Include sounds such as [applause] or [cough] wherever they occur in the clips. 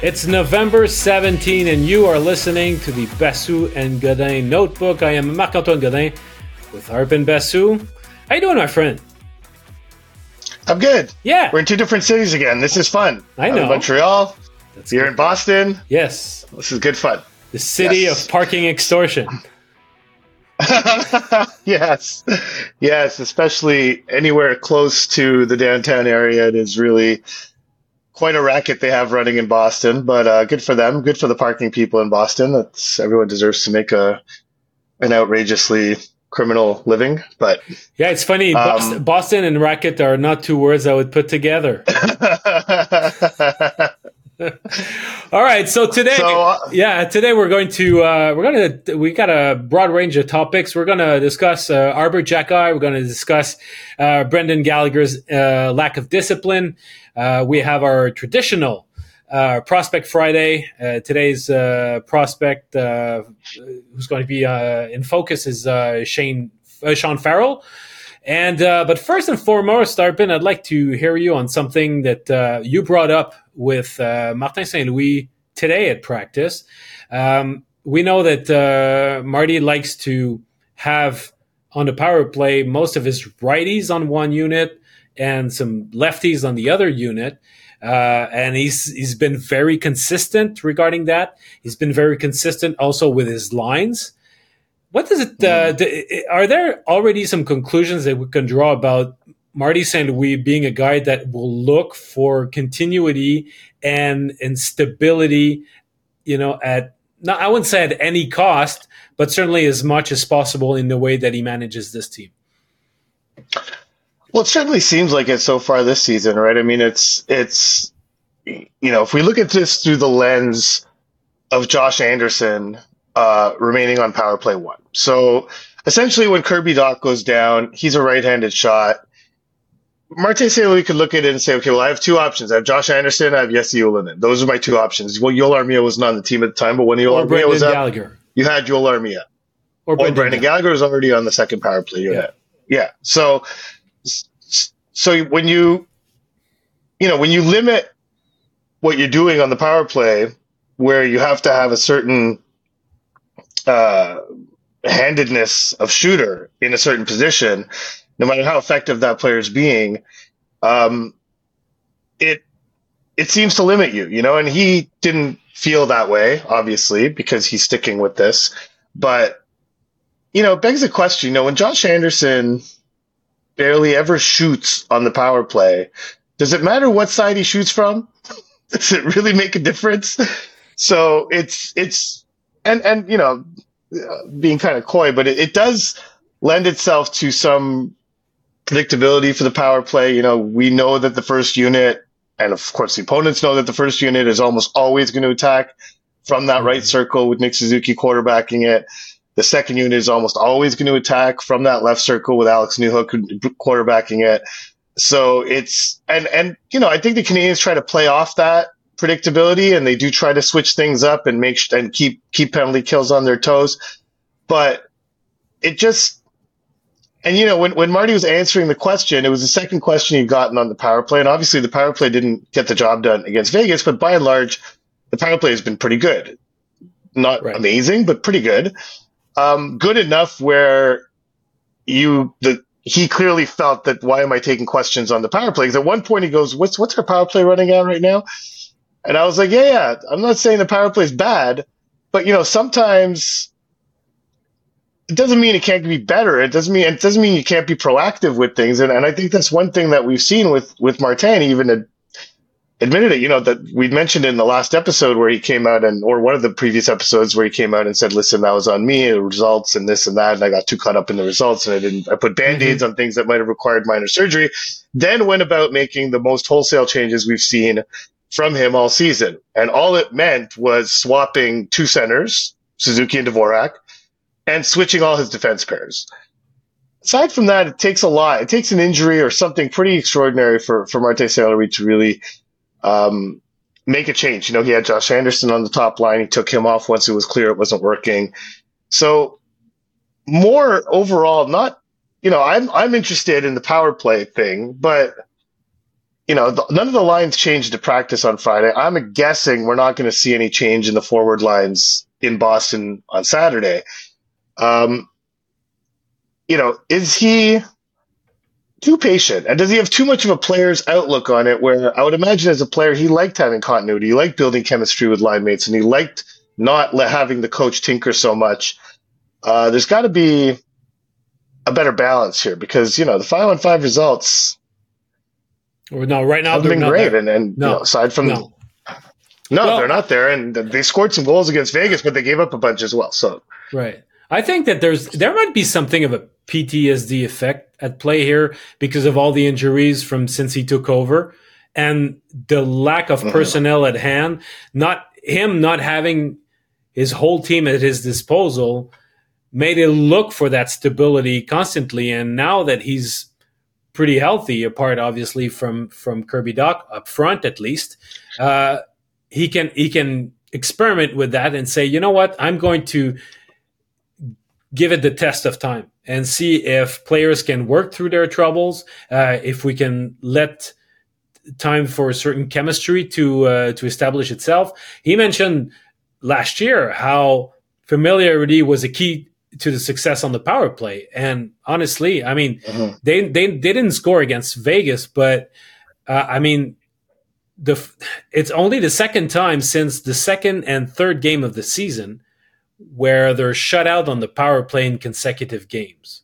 It's November 17 and you are listening to the Basu and Godin Notebook. I am Marc-Antoine Godin with Arpon Basu. How you doing, my friend? I'm good. Yeah. We're in two different cities again. This is fun. I I'm know. in Montreal. That's You're good. in Boston. Yes. This is good fun. The city Yes. of [laughs] parking extortion. yes. Yes, especially anywhere close to the downtown area. It is really quite a racket they have running in Boston, but uh, good for them. Good for the parking people in Boston. That's, everyone deserves to make a an outrageously criminal living, but Yeah, it's funny. Um, Boston, Boston and racket are not two words I would put together. [laughs] All right, so today, So, uh, yeah, today we're going to uh, we're going to we got a broad range of topics. We're going to discuss uh, Arber Xhekaj. We're going to discuss uh, Brendan Gallagher's uh, lack of discipline. Uh, we have our traditional uh, Prospect Friday. Uh, today's uh, prospect uh, who's going to be uh, in focus is uh, Shane uh, Sean Farrell. And uh, but first and foremost, Arpon, I'd like to hear you on something that uh, you brought up with uh, Martin Saint Louis today at practice. Um, we know that uh, Marty likes to have on the power play most of his righties on one unit and some lefties on the other unit. Uh, and he's he's been very consistent regarding that. He's been very consistent also with his lines. What does it? Uh, d- are there already some conclusions that we can draw about Marty St. Being a guy that will look for continuity and and stability? You know, at not I wouldn't say at any cost, but certainly as much as possible in the way that he manages this team. Well, it certainly seems like it so far this season, right? I mean, it's it's you know, if we look at this through the lens of Josh Anderson uh, remaining on power play one, so essentially when Kirby Dach goes down, he's a right-handed shot. Marte St. Louis could look at it and say, okay, well, I have two options. I have Josh Anderson, I have Jesse Ylönen. Those are my two options. Well, Yoel Armia was not on the team at the time, but when Yoel Or Armia Brendan was up, Gallagher. you had Yoel Armia. Or Or Brendan, Brandon Gallagher. Gallagher was already on the second power play unit. Yeah. So, so when you, you know, when you limit what you're doing on the power play, where you have to have a certain uh, handedness of shooter in a certain position, no matter how effective that player is being, um, it it seems to limit you, you know. And he didn't feel that way, obviously, because he's sticking with this. But you know, it begs the question. You know, when Josh Anderson barely ever shoots on the power play, does it matter what side he shoots from? [laughs] does it really make a difference? So it's it's and and you know, being kind of coy, but it, it does lend itself to some predictability for the power play. You know, we know that the first unit, and of course the opponents know that the first unit is almost always going to attack from that right mm-hmm. circle with Nick Suzuki quarterbacking it. The second unit is almost always going to attack from that left circle with Alex Newhook quarterbacking it. So it's and and you know I think the Canadiens try to play off that predictability and they do try to switch things up and make sh- and keep keep penalty kills on their toes, but it just and you know when when Marty was answering the question, it was the second question he'd gotten on the power play, and obviously the power play didn't get the job done against Vegas, but by and large, the power play has been pretty good, not Right. amazing, but pretty good, um, good enough where you the he clearly felt that why am I taking questions on the power play? Because at one point he goes, "What's what's our power play running at right now?" And I was like, "Yeah, yeah. I'm not saying the power play is bad, but you know sometimes." It doesn't mean it can't be better. It doesn't mean it doesn't mean you can't be proactive with things. And, and I think that's one thing that we've seen with with Martin. He even ad- admitted it. You know that we mentioned in the last episode where he came out and or one of the previous episodes where he came out and said, "Listen, that was on me. The results and this and that, and I got too caught up in the results, and I didn't. I put band aids mm-hmm. on things that might have required minor surgery. Then went about making the most wholesale changes we've seen from him all season. And all it meant was swapping two centers, Suzuki and Dvorak, and switching all his defense pairs. Aside from that, it takes a lot. It takes an injury or something pretty extraordinary for, for Martin St. To really um, make a change. You know, he had Josh Anderson on the top line. He took him off once it was clear it wasn't working. So more overall, not, you know, I'm, I'm interested in the power play thing, but you know, the, none of the lines changed to practice on Friday. I'm guessing we're not going to see any change in the forward lines in Boston on Saturday. Um, you know, is he too patient? And does he have too much of a player's outlook on it? Where I would imagine as a player, he liked having continuity, he liked building chemistry with line mates, and he liked not having the coach tinker so much. Uh, there's got to be a better balance here because, you know, the five on five results or no, right now they're been great, there. and and no. you know, aside from no. no well, they're not there, and they scored some goals against Vegas, but they gave up a bunch as well. So right, I think that there's there might be something of a PTSD effect at play here because of all the injuries from since he took over and the lack of mm-hmm. personnel at hand. Not him not having his whole team at his disposal made it look for that stability constantly, and now that he's pretty healthy, apart obviously from from Kirby Dach up front at least. Uh, he can he can experiment with that and say, you know what, I'm going to give it the test of time and see if players can work through their troubles, uh, if we can let time for a certain chemistry to uh, to establish itself. He mentioned last year how familiarity was a key to the success on the power play. And honestly, I mean, uh-huh. they, they they didn't score against Vegas, but uh, I mean, the it's only the second time since the second and third game of the season where they're shut out on the power play in consecutive games.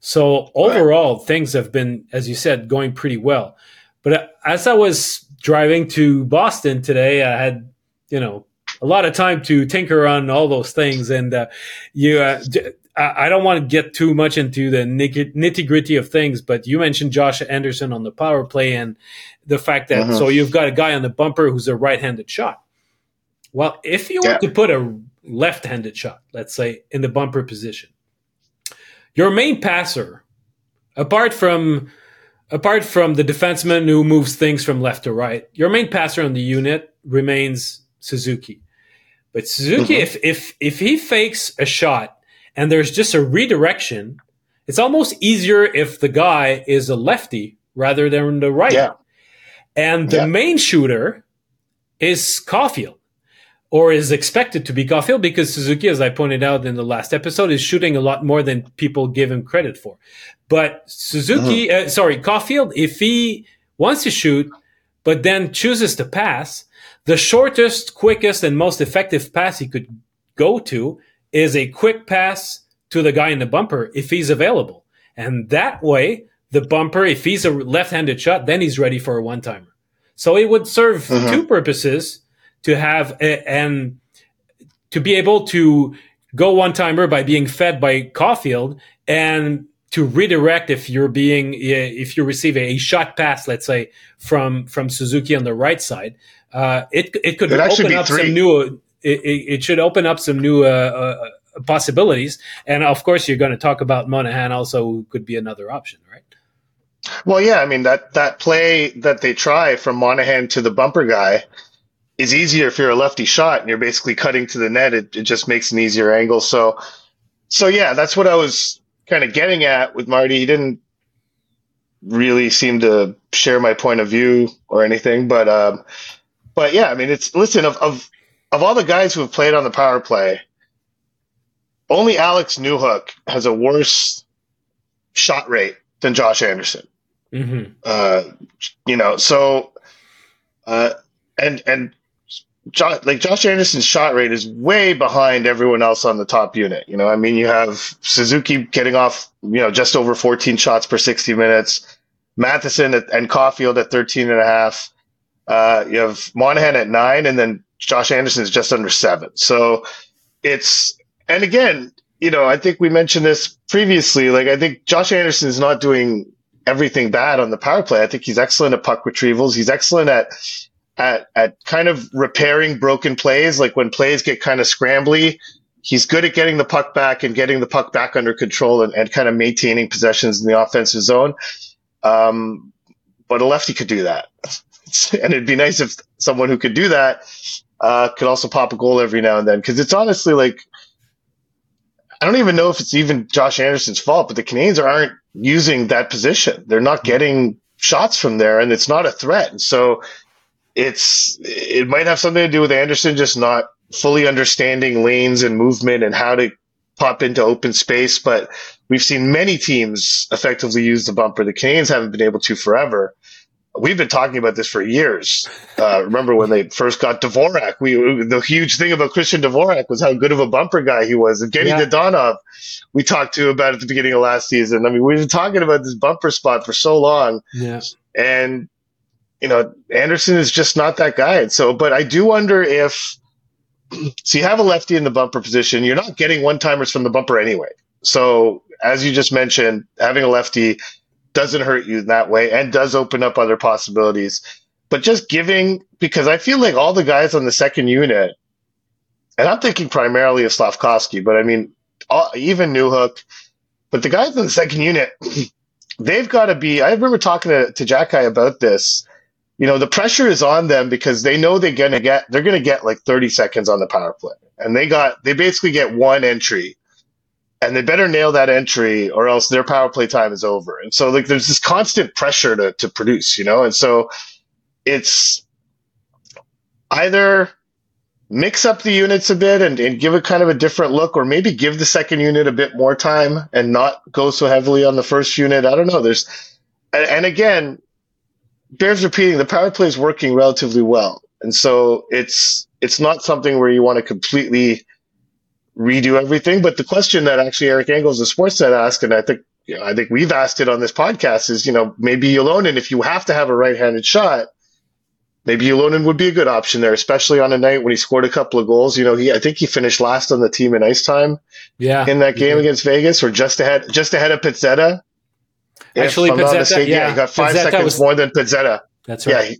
So overall, right. things have been, as you said, going pretty well. But uh, as I was driving to Boston today, I had you know a lot of time to tinker on all those things. And uh, you, uh, I don't want to get too much into the nitty gritty of things, but you mentioned Josh Anderson on the power play and the fact that uh-huh. so you've got a guy on the bumper who's a right-handed shot. Well, if you yeah. were to put a left-handed shot, let's say in the bumper position, your main passer, apart from apart from the defenseman who moves things from left to right, your main passer on the unit remains Suzuki. But Suzuki, mm-hmm. if if if he fakes a shot and there's just a redirection, it's almost easier if the guy is a lefty rather than the right. Yeah. And the yeah. main shooter is Caufield, or is expected to be Caufield because Suzuki, as I pointed out in the last episode, is shooting a lot more than people give him credit for. But Suzuki, mm-hmm. uh, sorry, Caufield, if he wants to shoot, but then chooses to pass, the shortest, quickest, and most effective pass he could go to is a quick pass to the guy in the bumper if he's available. And that way, the bumper, if he's a left handed shot, then he's ready for a one timer. So it would serve mm-hmm. two purposes to have a, and to be able to go one timer by being fed by Caufield and to redirect if you're being if you receive a shot pass, let's say from from Suzuki on the right side, uh, it it could open up some new. It, it, should open up some new uh, uh, possibilities, and of course, you're going to talk about Monahan also, who could be another option, right? Well, yeah, I mean that that play that they try from Monahan to the bumper guy is easier if you're a lefty shot and you're basically cutting to the net. It, it just makes an easier angle. So, so yeah, that's what I was kind of getting at with Marty. He didn't really seem to share my point of view or anything, but um, but yeah, I mean, it's listen of of of all the guys who have played on the power play, only Alex Newhook has a worse shot rate than Josh Anderson. Mm-hmm. Uh, you know, so uh, and and Josh, like Josh Anderson's shot rate is way behind everyone else on the top unit. You know, I mean, you have Suzuki getting off, you know, just over 14 shots per 60 minutes, Matheson at, and Caufield at 13 and a half. Uh, you have Monahan at nine, and then Josh Anderson is just under seven. So it's, and again, you know, I think we mentioned this previously. Like, I think Josh Anderson is not doing everything bad on the power play. I think he's excellent at puck retrievals. He's excellent at at, at kind of repairing broken plays, like when plays get kind of scrambly. He's good at getting the puck back and getting the puck back under control and, and kind of maintaining possessions in the offensive zone. Um, but a lefty could do that. [laughs] and it'd be nice if someone who could do that uh, could also pop a goal every now and then. Because it's honestly like, I don't even know if it's even Josh Anderson's fault, but the Canadiens aren't using that position. They're not getting shots from there, and it's not a threat. And so it's it might have something to do with Anderson just not fully understanding lanes and movement and how to pop into open space. But we've seen many teams effectively use the bumper. The Canadiens haven't been able to forever. We've been talking about this for years. Uh, remember when they first got Dvorak? We the huge thing about Christian Dvorak was how good of a bumper guy he was. And Genny yeah. Dadonov, we talked to about at the beginning of last season. I mean, we've been talking about this bumper spot for so long. Yeah. And you know, Anderson is just not that guy. And so, but I do wonder if [clears throat] so you have a lefty in the bumper position. You're not getting one timers from the bumper anyway. So as you just mentioned, having a lefty doesn't hurt you in that way and does open up other possibilities. But just giving, because I feel like all the guys on the second unit, and I'm thinking primarily of Slafkovsky, but I mean, all, even Newhook, but the guys in the second unit, [clears throat] they've got to be. I remember talking to, to Jack Guy about this. You know, the pressure is on them because they know they're gonna get they're gonna get like 30 seconds on the power play, and they got they basically get one entry and they better nail that entry or else their power play time is over. And so like there's this constant pressure to to produce, you know? And so it's either mix up the units a bit and, and give it kind of a different look, or maybe give the second unit a bit more time and not go so heavily on the first unit. I don't know. There's and, and again, bears repeating the power play is working relatively well. And so it's it's not something where you want to completely redo everything. But the question that actually Eric Engels of Sportsnet asked, and I think you know, I think we've asked it on this podcast, is you know maybe Ylönen, if you have to have a right-handed shot, maybe Ylönen would be a good option there, especially on a night when he scored a couple of goals. You know, he I think he finished last on the team in ice time. Yeah, in that game against Vegas, or just ahead just ahead of Pezzetta. Actually, Pezzetta, yeah, he got five Pezzetta seconds was, more than Pezzetta. That's right. Yeah, he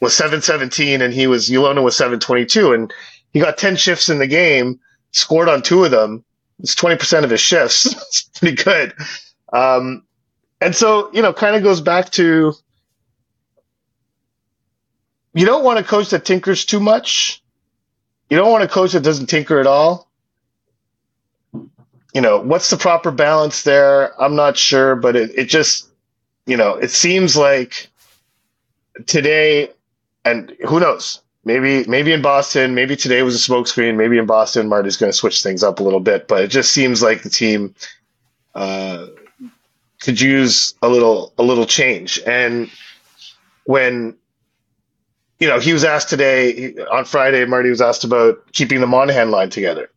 was seven seventeen, and he was Ylönen was seven twenty two, and he got 10 shifts in the game, scored on two of them. It's 20% of his shifts. [laughs] it's pretty good. Um, and so, you know, kind of goes back to you don't want a coach that tinkers too much. You don't want a coach that doesn't tinker at all. You know, what's the proper balance there? I'm not sure, but it, it just, you know, it seems like today, and who knows, maybe maybe in Boston, maybe today was a smokescreen. Maybe in Boston, Marty's going to switch things up a little bit. But it just seems like the team uh, could use a little a little change. And when you know he was asked today on Friday, Marty was asked about keeping the Monahan line together.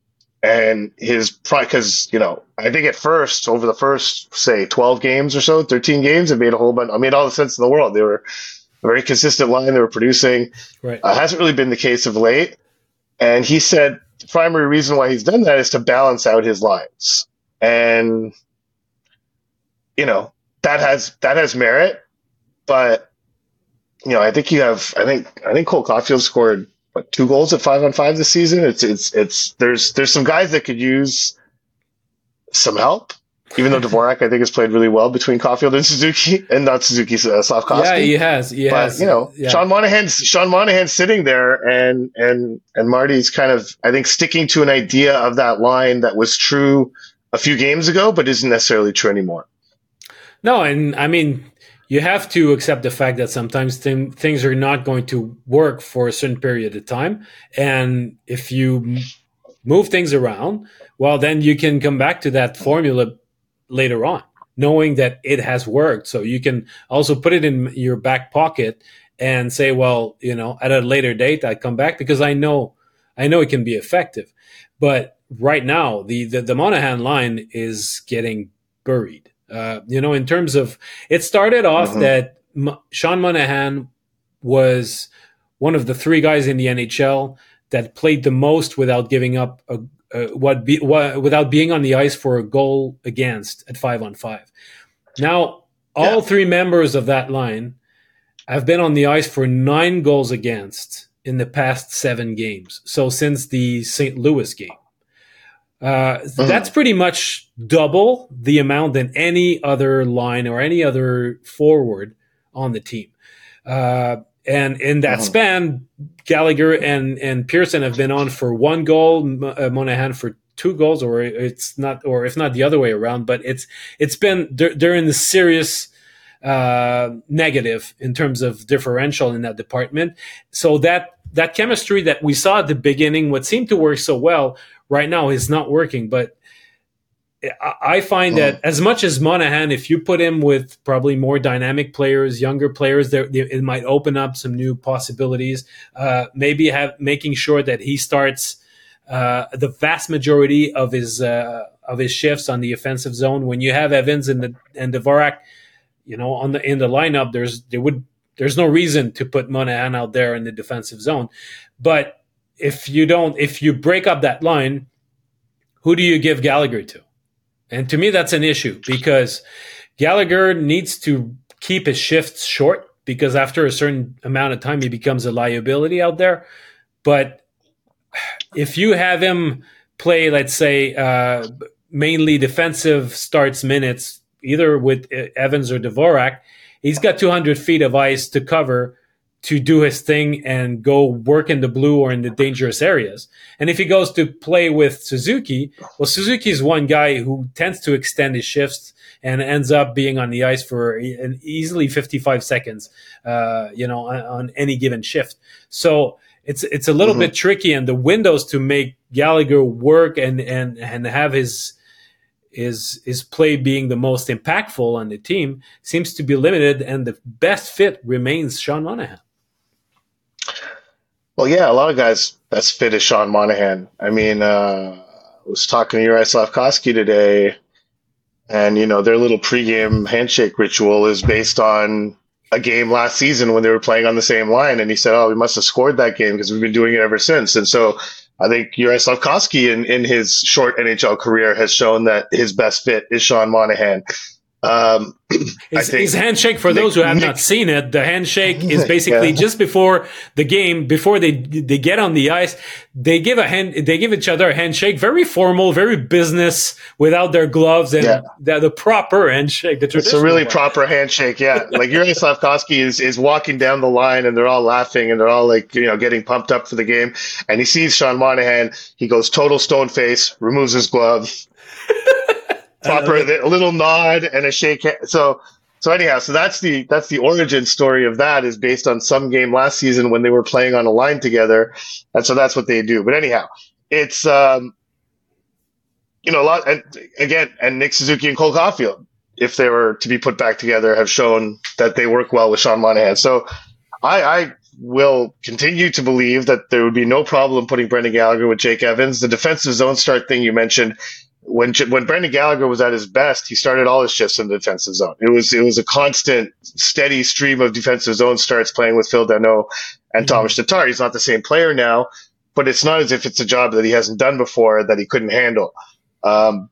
And his because you know I think at first over the first say twelve games or so, thirteen games, it made a whole bunch. I made all the sense in the world. They were a very consistent line they were producing. Right. Uh, hasn't really been the case of late. And he said the primary reason why he's done that is to balance out his lines. And you know, that has that has merit, but you know, I think you have I think I think Cole Caufield scored what, two goals at five on five this season. It's it's it's there's there's some guys that could use some help even though Dvorak, I think, has played really well between Caufield and Suzuki, and not Suzuki, uh, Slafkovsky. Yeah, he has. He but, has. You know, yeah. Sean Monahan's Sean Monahan's sitting there, and and and Marty's kind of, I think, sticking to an idea of that line that was true a few games ago, but isn't necessarily true anymore. No, and I mean, you have to accept the fact that sometimes th- things are not going to work for a certain period of time, and if you move things around, well, then you can come back to that formula later on, knowing that it has worked. So you can also put it in your back pocket and say, well, you know, at a later date, I come back because I know, I know it can be effective. But right now, the, the, the Monahan line is getting buried. Uh, you know, in terms of, it started off mm-hmm. that M- Sean Monahan was one of the three guys in the NHL that played the most without giving up a, uh, what, be, what without being on the ice for a goal against at five on five. Now, all yeah. three members of that line have been on the ice for nine goals against in the past seven games. So since the St. Louis game. Uh, uh-huh. That's pretty much double the amount than any other line or any other forward on the team. Uh, and in that uh-huh. span, Gallagher and, and Pearson have been on for one goal, uh, Monahan for two goals, or it's not, or if not the other way around. But it's it's been they're, in the serious uh, negative in terms of differential in that department. So that that chemistry that we saw at the beginning, what seemed to work so well, right now is not working. But I find that uh-huh. as much as Monahan, if you put him with probably more dynamic players, younger players, there it might open up some new possibilities. Uh, maybe have making sure that he starts uh, the vast majority of his uh, of his shifts on the offensive zone. When you have Evans and the and Dvorak, you know, on the in the lineup, there's there would there's no reason to put Monahan out there in the defensive zone. But if you don't, if you break up that line, who do you give Gallagher to? And to me, that's an issue because Gallagher needs to keep his shifts short because after a certain amount of time, he becomes a liability out there. But if you have him play, let's say, uh, mainly defensive starts minutes, either with Evans or Dvorak, he's got 200 feet of ice to cover to do his thing and go work in the blue or in the dangerous areas. And if he goes to play with Suzuki, well, Suzuki is one guy who tends to extend his shifts and ends up being on the ice for an easily 55 seconds, uh, you know, on, on, any given shift. So it's it's a little mm-hmm. bit tricky, and the windows to make Gallagher work and and and have his his his play being the most impactful on the team seems to be limited, and the best fit remains Sean Monahan. Well, yeah, a lot of guys that's fit is Sean Monahan. I mean, uh, I was talking to Uri Slafkovsky today, and you know their little pregame handshake ritual is based on a game last season when they were playing on the same line, and he said, "Oh, we must have scored that game because we've been doing it ever since." And so I think Uri Slafkovsky in, in his short NHL career has shown that his best fit is Sean Monahan. Um, [clears throat] his, his, handshake for Nick, those who have Nick, not seen it, the handshake [laughs] is basically yeah. just before the game, before they they get on the ice, they give a hand, they give each other a handshake, very formal, very business, without their gloves and yeah. the, the, proper handshake. The it's a really one. proper handshake, yeah. [laughs] like Yuri Slafkovsky is is walking down the line and they're all laughing and they're all like you know getting pumped up for the game, and he sees Sean Monahan, he goes total stone face, removes his glove [laughs] proper a little nod and a shake. So so anyhow, so that's the that's the origin story of that is based on some game last season when they were playing on a line together, and so that's what they do. But anyhow, it's um, you know a lot. And again, and Nick Suzuki and Cole Caufield, if they were to be put back together, have shown that they work well with Sean Monahan. So I, I will continue to believe that there would be no problem putting Brendan Gallagher with Jake Evans. The defensive zone start thing you mentioned when when Brendan Gallagher was at his best, he started all his shifts in the defensive zone. It was it was a constant, steady stream of defensive zone starts playing with Phil Danault and mm-hmm. Tomas Tatar. He's not the same player now, but it's not as if it's a job that he hasn't done before that he couldn't handle. Um,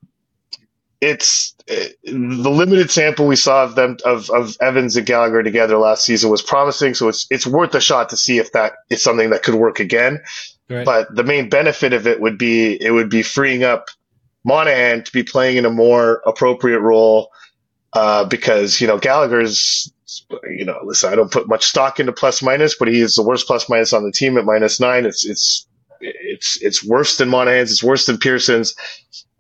it's it, the limited sample we saw of them of, of Evans and Gallagher together last season was promising, so it's it's worth a shot to see if that is something that could work again. Right. But the main benefit of it would be it would be freeing up Monahan to be playing in a more appropriate role uh, because you know Gallagher's you know listen I don't put much stock into plus minus but he is the worst plus minus on the team at minus nine it's it's it's it's worse than Monahan's it's worse than Pearson's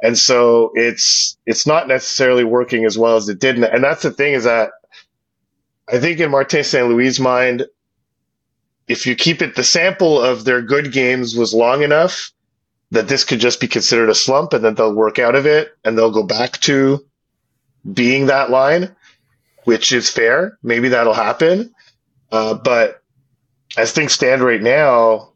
and so it's it's not necessarily working as well as it did and that's the thing is that I think in Martin St. Louis' mind if you keep it the sample of their good games was long enough that this could just be considered a slump and then they'll work out of it and they'll go back to being that line, which is fair. Maybe that'll happen. Uh, but as things stand right now,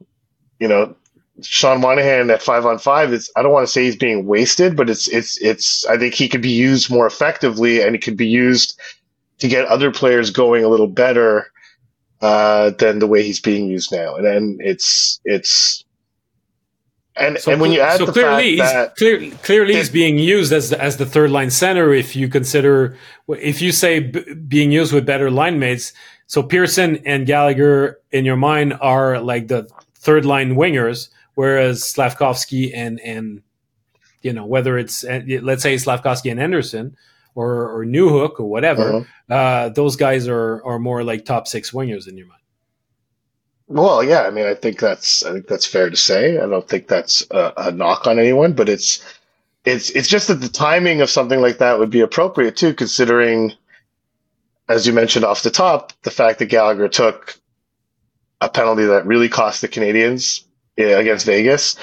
you know, Sean Monahan at five on five is I don't want to say he's being wasted, but it's it's it's I think he could be used more effectively and it could be used to get other players going a little better uh, than the way he's being used now. And then it's it's and, so, and when you add so the clearly, fact that clear, clearly he's being used as the, as the third line center. If you consider, if you say b- being used with better line mates, So Pearson and Gallagher, in your mind, are like the third line wingers, whereas Slafkovsky and and you know whether it's let's say Slafkovsky and Anderson or or Newhook or whatever, uh-huh. uh, those guys are are more like top six wingers in your mind. Well, yeah, I mean, I think that's I think that's fair to say. I don't think that's a, a knock on anyone, but it's it's it's just that the timing of something like that would be appropriate too, considering, as you mentioned off the top, the fact that Gallagher took a penalty that really cost the Canadiens eh, against Vegas.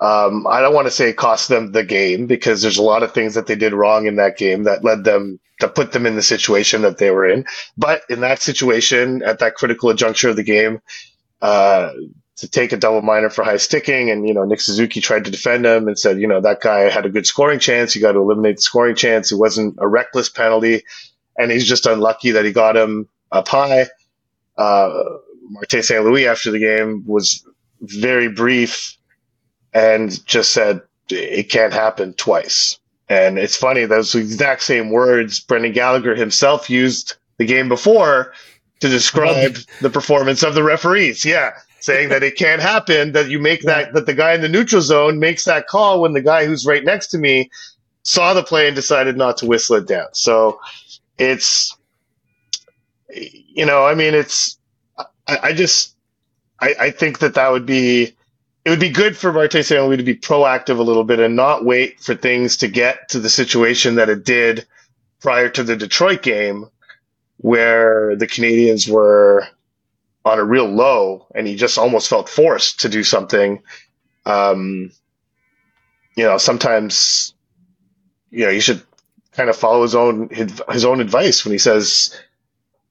Um, I don't want to say it cost them the game because there's a lot of things that they did wrong in that game that led them to put them in the situation that they were in. But in that situation, at that critical juncture of the game, uh, to take a double minor for high sticking. And, you know, Nick Suzuki tried to defend him and said, you know, that guy had a good scoring chance. You got to eliminate the scoring chance. It wasn't a reckless penalty. And he's just unlucky that he got him up high. Uh, Martin St. Louis after the game was very brief and just said, it can't happen twice. And it's funny, those exact same words Brendan Gallagher himself used the game before to describe the performance of the referees. Yeah saying that it can't happen that you make that that the guy in the neutral zone makes that call when the guy who's right next to me saw the play and decided not to whistle it down. So it's you know, I mean, it's I, I just I, I, think that that would be it would be good for St. Louis to be proactive a little bit and not wait for things to get to the situation that it did prior to the Detroit game, where the Canadiens were on a real low and he just almost felt forced to do something. Um, you know, sometimes, you know, you should kind of follow his own, his, his own advice when he says,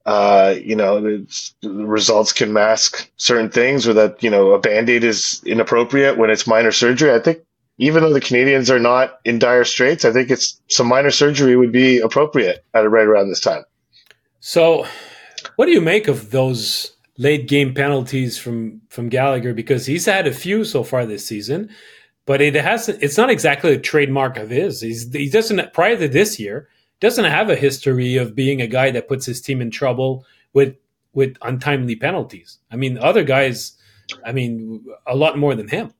uh, you know, the, results can mask certain things or that, you know, a band-aid is inappropriate when it's minor surgery. I think even though the Canadiens are not in dire straits, I think it's some minor surgery would be appropriate at right around this time. So what do you make of those late game penalties from from Gallagher because he's had a few so far this season, but it hasn't. It's not exactly a trademark of his. He's he doesn't prior to this year doesn't have a history of being a guy that puts his team in trouble with with untimely penalties. I mean, other guys, I mean, a lot more than him.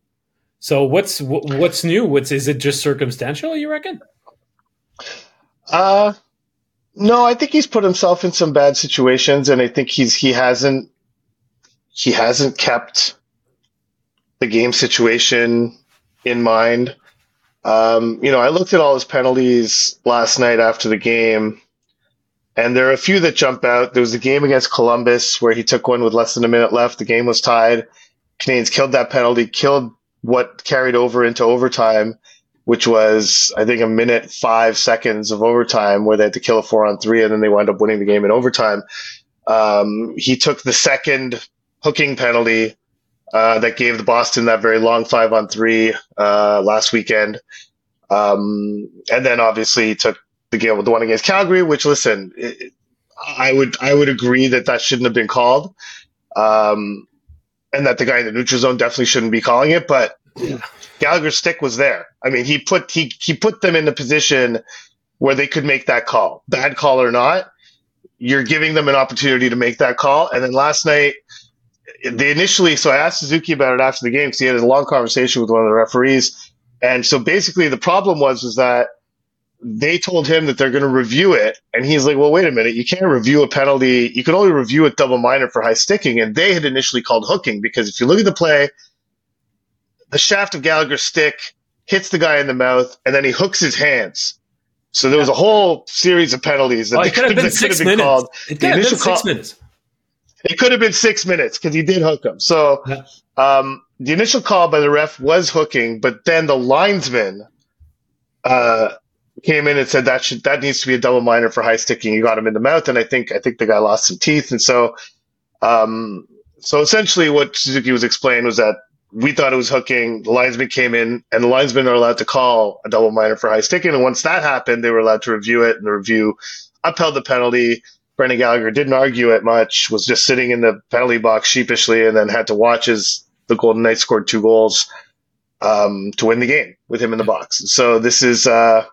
So what's what's new? What's is it just circumstantial? You reckon? Uh no, I think he's put himself in some bad situations, and I think he's he hasn't he hasn't kept the game situation in mind. Um, you know, I looked at all his penalties last night after the game, and there are a few that jump out. There was a game against Columbus where he took one with less than a minute left. The game was tied. Canadiens killed that penalty, killed what carried over into overtime, which was, I think, a minute five seconds of overtime where they had to kill a four on three, and then they wound up winning the game in overtime. Um, he took the second hooking penalty uh, that gave the Boston that very long five on three uh, last weekend. Um, and then obviously took the game with the one against Calgary, which listen, it, I would I would agree that that shouldn't have been called, um, and that the guy in the neutral zone definitely shouldn't be calling it. But yeah. Gallagher's stick was there. I mean, he put he he put them in the position where they could make that call, bad call or not. You're giving them an opportunity to make that call. And then last night, they initially, so I asked Suzuki about it after the game because he had a long conversation with one of the referees. And so basically the problem was, was that they told him that they're going to review it. And he's like, well, wait a minute. You can't review a penalty. You can only review a double minor for high sticking. And they had initially called hooking because if you look at the play, the shaft of Gallagher's stick hits the guy in the mouth and then he hooks his hands. So there was a whole series of penalties that, oh, it could have [laughs] been, six been minutes. called. It could have been six call, minutes. It could have been six minutes because he did hook him. So um, the initial call by the ref was hooking, but then the linesman uh, came in and said that should that needs to be a double minor for high sticking. You got him in the mouth, and I think I think the guy lost some teeth, and so um, so essentially what Suzuki was explaining was that we thought it was hooking. The linesman came in, and the linesmen are allowed to call a double minor for high sticking. And once that happened, they were allowed to review it, and the review upheld the penalty. Brendan Gallagher didn't argue it much, was just sitting in the penalty box sheepishly, and then had to watch as the Golden Knights scored two goals um, to win the game with him in the box. So this is, uh,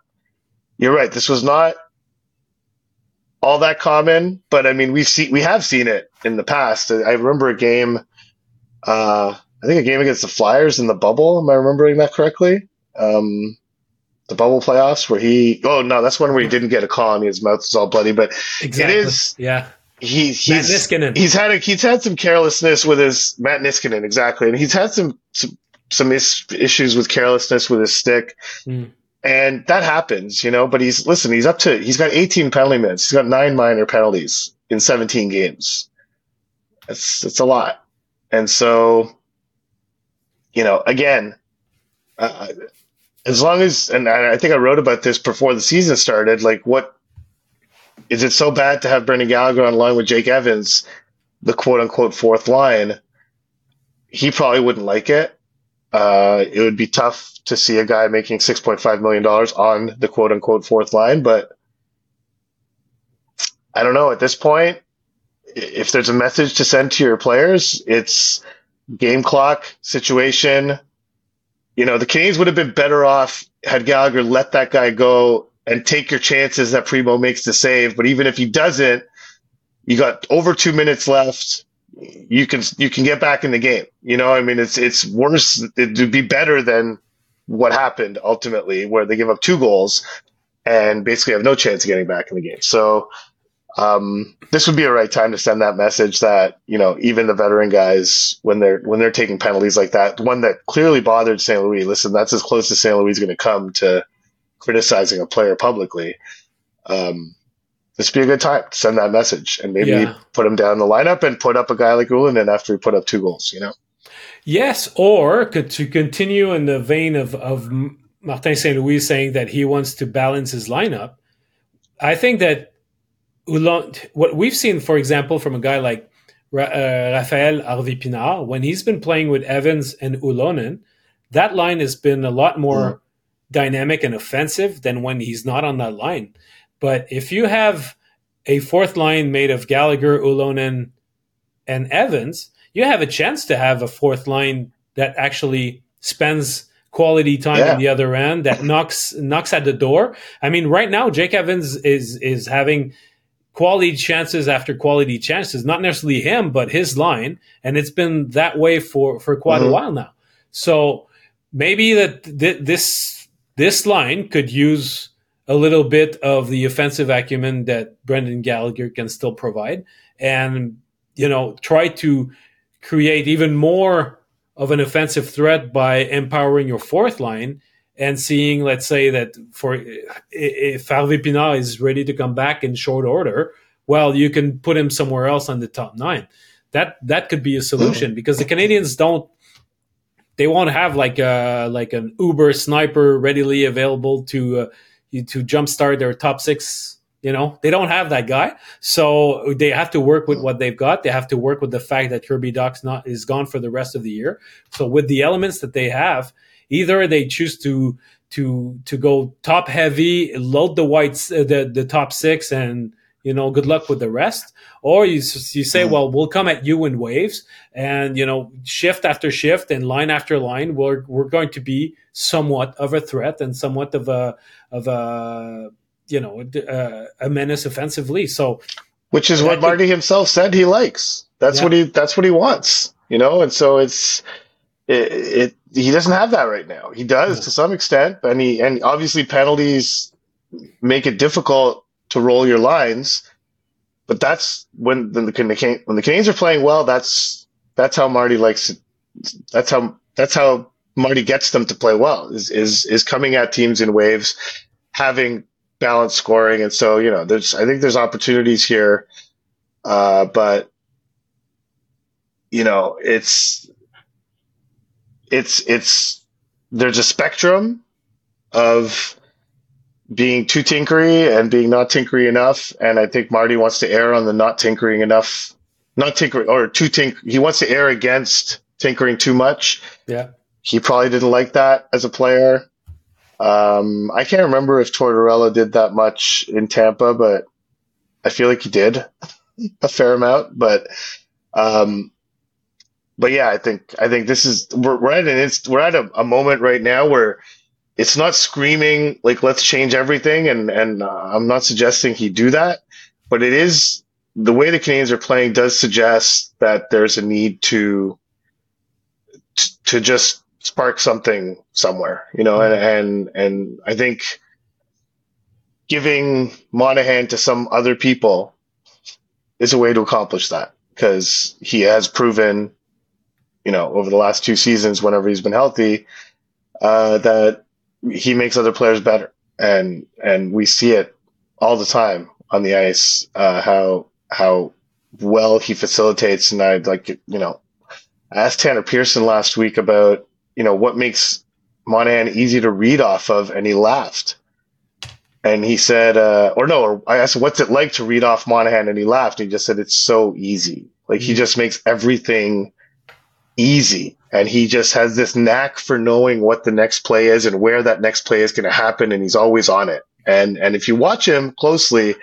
you're right. This was not all that common, but I mean, we've seen we have seen it in the past. I remember a game, uh, I think a game against the Flyers in the bubble. Am I remembering that correctly? Um, the bubble playoffs where he, oh no, that's one where he didn't get a call and his mouth was all bloody, but exactly. it is, yeah. He, he's, he's had a, he's had some carelessness with his Matt Niskanen exactly, and he's had some some, some is, issues with carelessness with his stick. Mm and that happens, you know. But he's listen. He's up to. He's got 18 penalty minutes. He's got nine minor penalties in 17 games. It's it's a lot, and so, you know, again, uh, as long as and I think I wrote about this before the season started. Like, what is it so bad to have Brendan Gallagher on line with Jake Evans, the quote unquote fourth line? He probably wouldn't like it. Uh, it would be tough to see a guy making $6.5 million on the quote unquote fourth line, but I don't know. At this point, if there's a message to send to your players, it's game clock situation. You know, the Canadiens would have been better off had Gallagher let that guy go and take your chances that Primeau makes the save. But even if he doesn't, you got over two minutes left you can you can get back in the game. You know, I mean, it's it's worse. It'd be better than what happened ultimately, where they give up two goals and basically have no chance of getting back in the game. So um, this would be a right time to send that message that you know even the veteran guys when they're when they're taking penalties like that, one that clearly bothered St. Louis. Listen, that's as close as St. Louis is going to come to criticizing a player publicly. Um, this would be a good time to send that message and maybe yeah. put him down the lineup and put up a guy like Ylönen after he put up two goals, you know? Yes, or to continue in the vein of, of Martin St. Louis saying that he wants to balance his lineup, I think that what we've seen, for example, from a guy like uh, Rafael Harvey Pineau, when he's been playing with Evans and Ylönen, that line has been a lot more mm. dynamic and offensive than when he's not on that line. But if you have a fourth line made of Gallagher, Ylönen, and Evans, you have a chance to have a fourth line that actually spends quality time yeah. the other end that knocks knocks at the door. I mean, right now Jake Evans is is having quality chances after quality chances. Not necessarily him, but his line, and it's been that way for for quite mm-hmm. a while now. So maybe that th- this this line could use a little bit of the offensive acumen that Brendan Gallagher can still provide, and you know try to create even more of an offensive threat by empowering your fourth line and seeing, let's say that for if Harvey Pineau is ready to come back in short order, well, you can put him somewhere else on the top nine. That that could be a solution because the Canadiens don't they won't have like a like an Uber sniper readily available to uh, to jumpstart their top six. You know, they don't have that guy, so they have to work with what they've got. They have to work with the fact that Kirby Dach's not is gone for the rest of the year. So with the elements that they have, either they choose to to to go top heavy, load the whites, uh, the the top six, and you know, good luck with the rest. Or you you say, mm-hmm. well, we'll come at you in waves, and you know, shift after shift and line after line, we're we're going to be somewhat of a threat and somewhat of a of a you know a, a menace offensively. So, which is what Marty himself said he likes. That's yeah. what he that's what he wants. You know, and so it's it, it he doesn't have that right now. He does to some extent, and he and obviously penalties make it difficult to roll your lines. But that's when the, the when the Canes are playing well. That's that's how Marty likes it. That's how that's how Marty gets them to play well. Is is is coming at teams in waves, having balanced scoring, and so you know, there's I think there's opportunities here, uh, but you know, it's it's it's there's a spectrum of being too tinkery and being not tinkery enough. And I think Marty wants to err on the not tinkering enough, not tinkering or too tink. He wants to err against tinkering too much. Yeah. He probably didn't like that as a player. Um, I can't remember if Tortorella did that much in Tampa, but I feel like he did [laughs] a fair amount. But, um, but yeah, I think I think this is we're, we're at an inst- we're at a, a moment right now where it's not screaming like let's change everything and and uh, i'm not suggesting he do that but it is the way the Canadiens are playing does suggest that there's a need to to just spark something somewhere, you know, and and and I think giving Monahan to some other people is a way to accomplish that because he has proven, you know, over the last two seasons, whenever he's been healthy, uh, that he makes other players better, and and we see it all the time on the ice uh, how how well he facilitates. And I like you know, I asked Tanner Pearson last week about you know what makes Monahan easy to read off of, and he laughed. And he said, uh, or no, or I asked, what's it like to read off Monahan? And he laughed. And he just said, it's so easy. Like he mm. just makes everything easy. And he just has this knack for knowing what the next play is and where that next play is going to happen. And he's always on it. And, and if you watch him closely,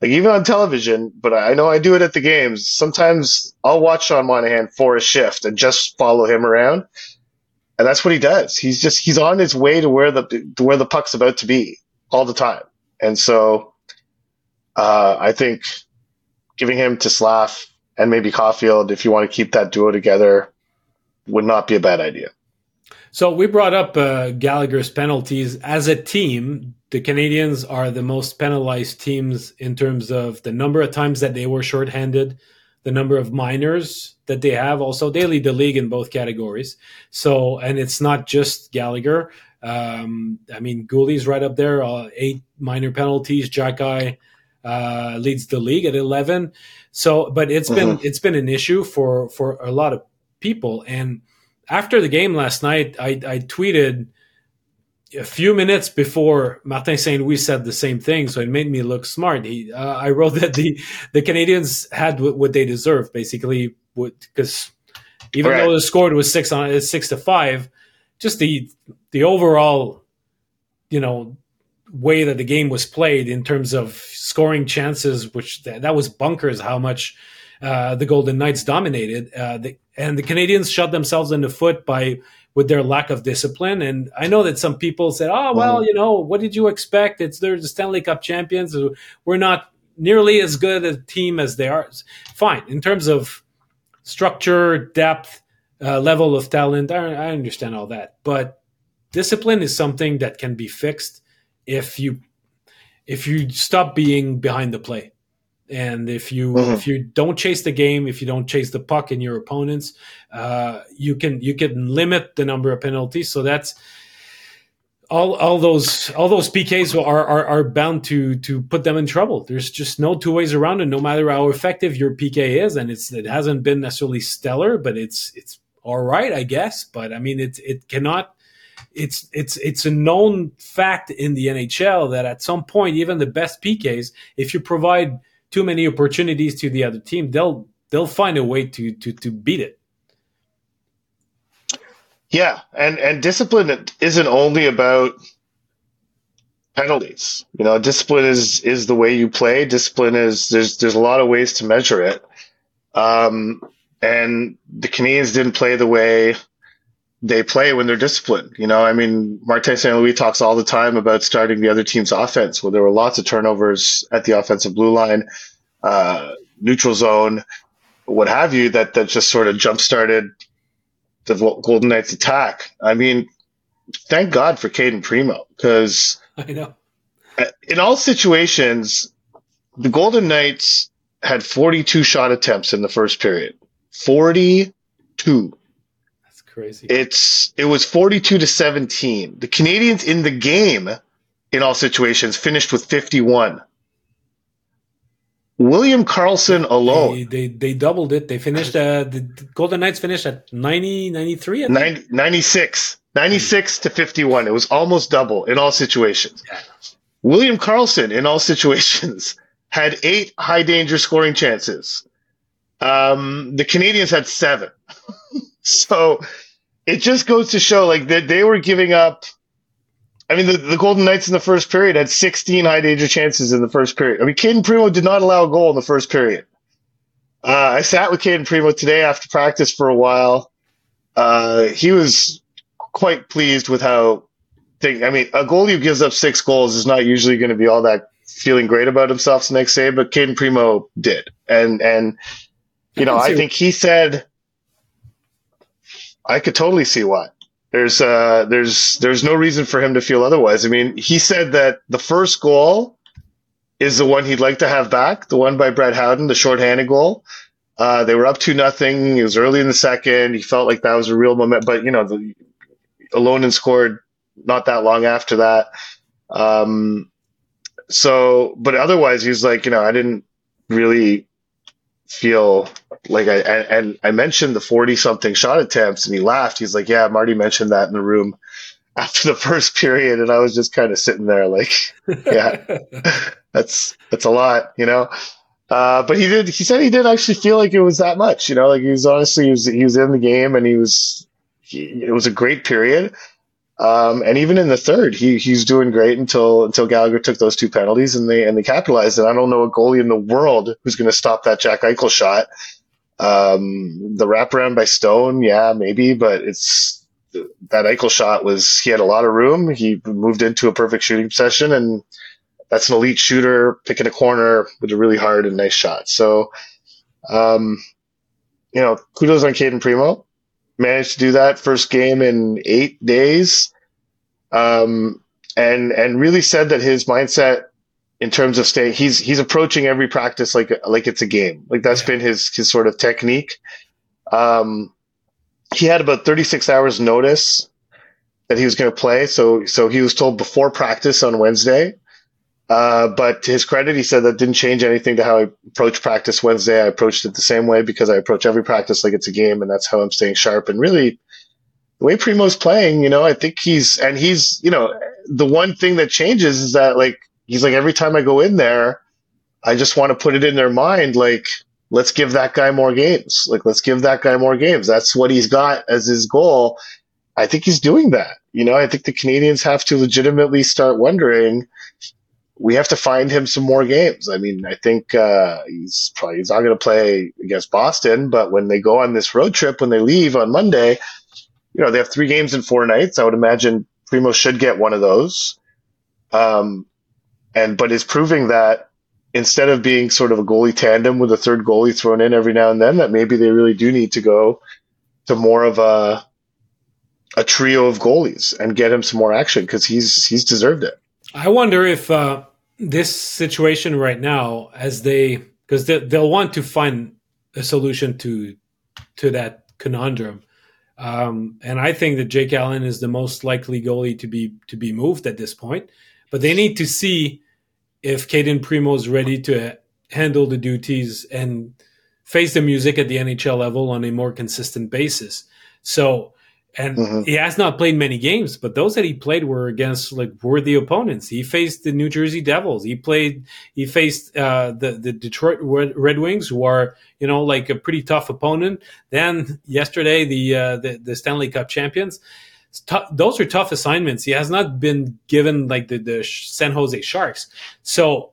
like even on television, but I know I do it at the games. Sometimes I'll watch Sean Monahan for a shift and just follow him around. And that's what he does. He's just, he's on his way to where the, to where the puck's about to be all the time. And so, uh, I think giving him to Slav and maybe Caufield, if you want to keep that duo together, would not be a bad idea. So we brought up uh, Gallagher's penalties as a team. The Canadiens are the most penalized teams in terms of the number of times that they were shorthanded, the number of minors that they have. Also, they lead the league in both categories. So, and it's not just Gallagher. Um, I mean, Guhle's right up there, uh, eight minor penalties. Xhekaj uh, leads the league at eleven. So, but it's been mm-hmm. it's been an issue for for a lot of people. And after the game last night, I, I tweeted a few minutes before Martin St. Louis said the same thing, so it made me look smart. He, uh, I wrote [laughs] that the the Canadiens had what, they deserved, basically, because even right. though the score was six on six to five, just the the overall, you know, way that the game was played in terms of scoring chances, which th- that was bunkers. How much uh, the Golden Knights dominated, uh, the, and the Canadiens shot themselves in the foot by with their lack of discipline. And I know that some people said, "Oh, well, you know, what did you expect? It's they're the Stanley Cup champions. We're not nearly as good a team as they are." Fine in terms of structure, depth, uh, level of talent. I, I understand all that, but discipline is something that can be fixed if you if you stop being behind the play and if you mm-hmm. if you don't chase the game if you don't chase the puck in your opponents uh, you can you can limit the number of penalties so that's all all those all those PKs are, are are bound to to put them in trouble. There's just no two ways around it. No matter how effective your PK is, and it's it hasn't been necessarily stellar, but it's it's all right, I guess. But I mean, it it cannot. It's it's it's a known fact in the NHL that at some point, even the best PKs, if you provide too many opportunities to the other team, they'll they'll find a way to to to beat it. Yeah, and and discipline isn't only about penalties. You know, discipline is is the way you play. Discipline is there's there's a lot of ways to measure it. Um, and the Canadiens didn't play the way they play when they're disciplined. You know, I mean, Martin St. Louis talks all the time about starting the other team's offense. Well, there were lots of turnovers at the offensive blue line, uh, neutral zone, what have you, that, that just sort of jump started the Golden Knights attack. I mean, thank God for Cayden Primeau because [laughs] I know in all situations, the Golden Knights had 42 shot attempts in the first period. 42. Crazy. It's it was 42 to 17. The Canadiens in the game in all situations finished with 51. William Karlsson alone. They, they, they doubled it. They finished, uh, the Golden Knights finished at 90, 93? 90, 96. 96 to 51. It was almost double in all situations. Yeah. William Karlsson in all [laughs] situations had eight high danger scoring chances. Um, the Canadiens had seven. [laughs] so it just goes to show like that they were giving up. I mean, the, the Golden Knights in the first period had 16 high danger chances in the first period. I mean, Cayden Primeau did not allow a goal in the first period. Uh, I sat with Cayden Primeau today after practice for a while. Uh, he was quite pleased with how thing. I mean, a goalie who gives up six goals is not usually going to be all that feeling great about himself the next day, but Cayden Primeau did. And, and, you know, I think he said, I could totally see why. There's, uh, there's, there's no reason for him to feel otherwise. I mean, he said that the first goal is the one he'd like to have back, the one by Brett Howden, the shorthanded goal. Uh, they were up to nothing. It was early in the second. He felt like that was a real moment, but you know, the Ylönen scored not that long after that. Um, so, but otherwise, he's like, you know, I didn't really feel like I, and I mentioned the 40 something shot attempts and he laughed. He's like, yeah, Marty mentioned that in the room [laughs] after the first period. And I was just kind of sitting there like, [laughs] yeah, [laughs] that's, that's a lot, you know? Uh, but he did, he said he did actually feel like it was that much, you know, like he was honestly, he was, he was in the game and he was, he, it was a great period. Um, and even in the third, he he's doing great until until Gallagher took those two penalties and they and they capitalized. And I don't know a goalie in the world who's going to stop that Jack Eichel shot. Um, the wraparound by Stone, yeah, maybe, but it's that Eichel shot was he had a lot of room. He moved into a perfect shooting session, and that's an elite shooter picking a corner with a really hard and nice shot. So, um, you know, kudos on Cayden Primeau managed to do that first game in eight days. Um, and, and really said that his mindset in terms of staying, he's, he's approaching every practice like, like it's a game. Like that's yeah. been his, his sort of technique. Um, he had about 36 hours notice that he was going to play. So, so he was told before practice on Wednesday. Uh, but to his credit, he said that didn't change anything to how I approached practice Wednesday. I approached it the same way because I approach every practice like it's a game, and that's how I'm staying sharp. And really, the way Primeau's playing, you know, I think he's and he's, you know, the one thing that changes is that like he's like every time I go in there, I just want to put it in their mind like let's give that guy more games. Like let's give that guy more games. That's what he's got as his goal. I think he's doing that. You know, I think the Canadiens have to legitimately start wondering we have to find him some more games. I mean, I think uh, he's probably he's not going to play against Boston, but when they go on this road trip, when they leave on Monday, you know they have three games in four nights. I would imagine Primeau should get one of those. Um, and but is proving that instead of being sort of a goalie tandem with a third goalie thrown in every now and then, that maybe they really do need to go to more of a a trio of goalies and get him some more action because he's he's deserved it. I wonder if uh, this situation right now as they because they, they'll want to find a solution to to that conundrum. Um, and i think that jake allen is the most likely goalie to be to be moved at this point but they need to see if Cayden Primeau is ready to handle the duties and face the music at the nhl level on a more consistent basis. So and mm-hmm. he has not played many games, but those that he played were against like worthy opponents. He faced the New Jersey Devils. He played. He faced uh, the the Detroit Red Wings, who are you know like a pretty tough opponent. Then yesterday, the uh, the, the Stanley Cup champions. Those are tough assignments. He has not been given like the the San Jose Sharks. So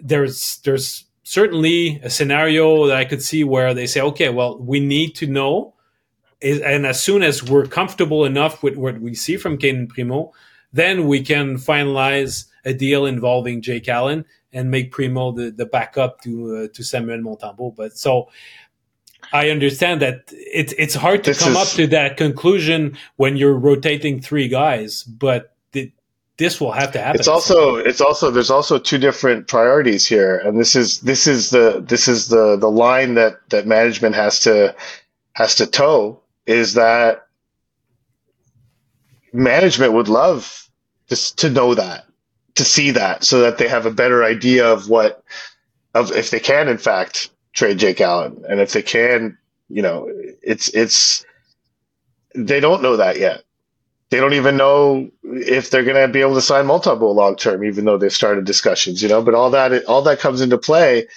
there's there's certainly a scenario that I could see where they say, okay, well, we need to know and as soon as we're comfortable enough with what we see from Cayden Primeau, then we can finalize a deal involving Jake Allen and make Primeau the, the backup to uh, to Samuel Montembeault. But so I understand that it's it's hard to this come is, up to that conclusion when you're rotating three guys, but this will have to happen. It's also it's also there's also two different priorities here, and this is this is the this is the the line that that management has to has to toe is that management would love to, to know that, to see that, so that they have a better idea of what, of if they can, in fact, trade Jake Allen, and if they can, you know, it's it's they don't know that yet. They don't even know if they're going to be able to sign multiple long term, even though they've started discussions. You know, but all that all that comes into play.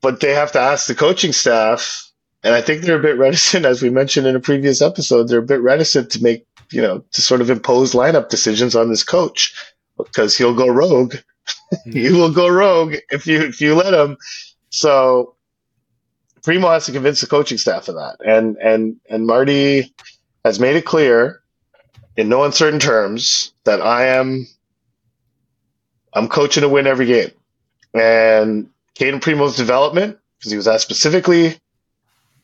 But they have to ask the coaching staff and I think they're a bit reticent, as we mentioned in a previous episode, they're a bit reticent to make, you know, to sort of impose lineup decisions on this coach because he'll go rogue. [laughs] he will go rogue if you, if you let him. So Primeau has to convince the coaching staff of that. And, and, and Marty has made it clear in no uncertain terms that I am I'm coaching to win every game. And Cayden Primeau's development, because he was asked specifically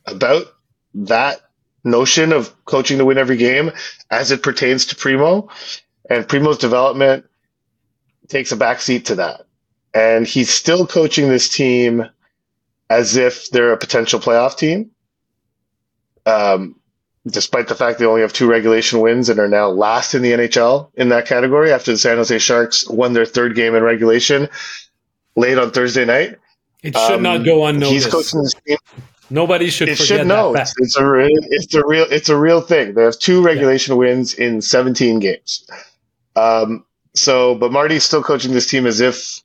about that notion of coaching to win every game as it pertains to Primeau. And Primeau's development takes a backseat to that. And he's still coaching this team as if they're a potential playoff team. Um, despite the fact they only have two regulation wins and are now last in the NHL in that category after the San Jose Sharks won their third game in regulation late on Thursday night. It should um, not go unnoticed. He's coaching this team. Nobody should. It should know. It's, it's, a real, it's a real. It's a real thing. They have two regulation yeah. wins in 17 games. Um. So, but Marty's still coaching this team as if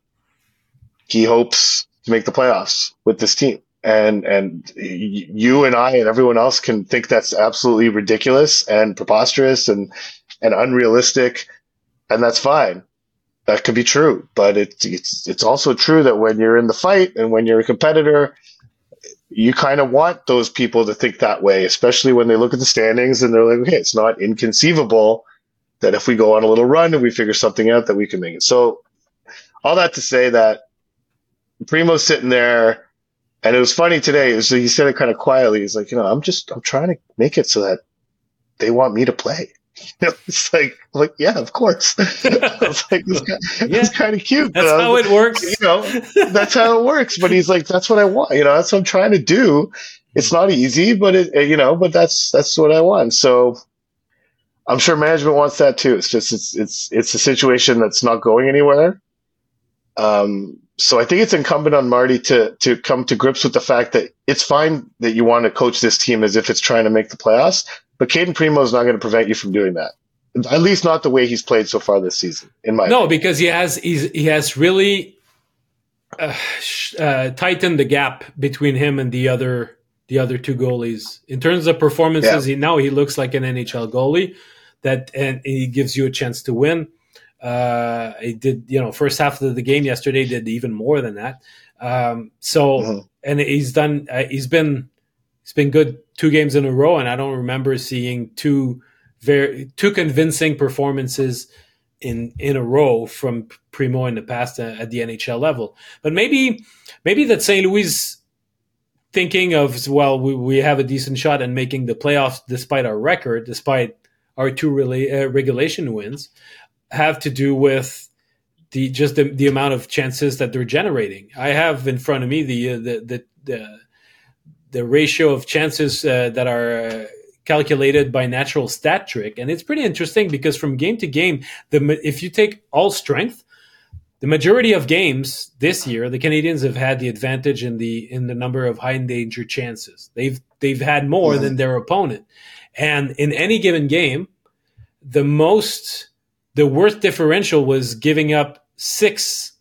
he hopes to make the playoffs with this team and and you and I and everyone else can think that's absolutely ridiculous and preposterous and and unrealistic, and that's fine. That could be true, but it's it's it's also true that when you're in the fight and when you're a competitor, you kind of want those people to think that way, especially when they look at the standings and they're like, okay, it's not inconceivable that if we go on a little run and we figure something out that we can make it. So all that to say that Primeau's sitting there and it was funny today. So he said it kind of quietly. He's like, you know, I'm just, I'm trying to make it so that they want me to play. You know, it's like, like, yeah, of course. [laughs] it's like, this, guy, yeah. kind of cute. That's how like, it works. You know, that's how it works. But he's like, that's what I want. You know, that's what I'm trying to do. It's not easy, but it, you know, but that's, that's what I want. So I'm sure management wants that too. It's just, it's, it's, it's a situation that's not going anywhere. Um, so I think it's incumbent on Marty to to come to grips with the fact that it's fine that you want to coach this team as if it's trying to make the playoffs, but Cayden Primeau is not going to prevent you from doing that. At least not the way he's played so far this season, in my no, opinion. because he has he's, he has really uh, uh, tightened the gap between him and the other the other two goalies in terms of performances. Yeah. He now he looks like an NHL goalie that and he gives you a chance to win. Uh, he did, you know, first half of the game yesterday did even more than that. Um, so, mm-hmm. and he's done, uh, he's been, he's been good two games in a row, and I don't remember seeing two very two convincing performances in in a row from Primeau in the past at the NHL level. But maybe maybe that St. Louis thinking of well, we, we have a decent shot at making the playoffs despite our record, despite our two really uh, regulation wins have to do with the just the, the amount of chances that they're generating. I have in front of me the uh, the, the the the ratio of chances uh, that are uh, calculated by natural stat trick, and it's pretty interesting because from game to game, the if you take all strength, the majority of games this year, the Canadiens have had the advantage in the in the number of high danger chances. They've they've had more mm-hmm. than their opponent, and in any given game, the most the worst differential was giving up six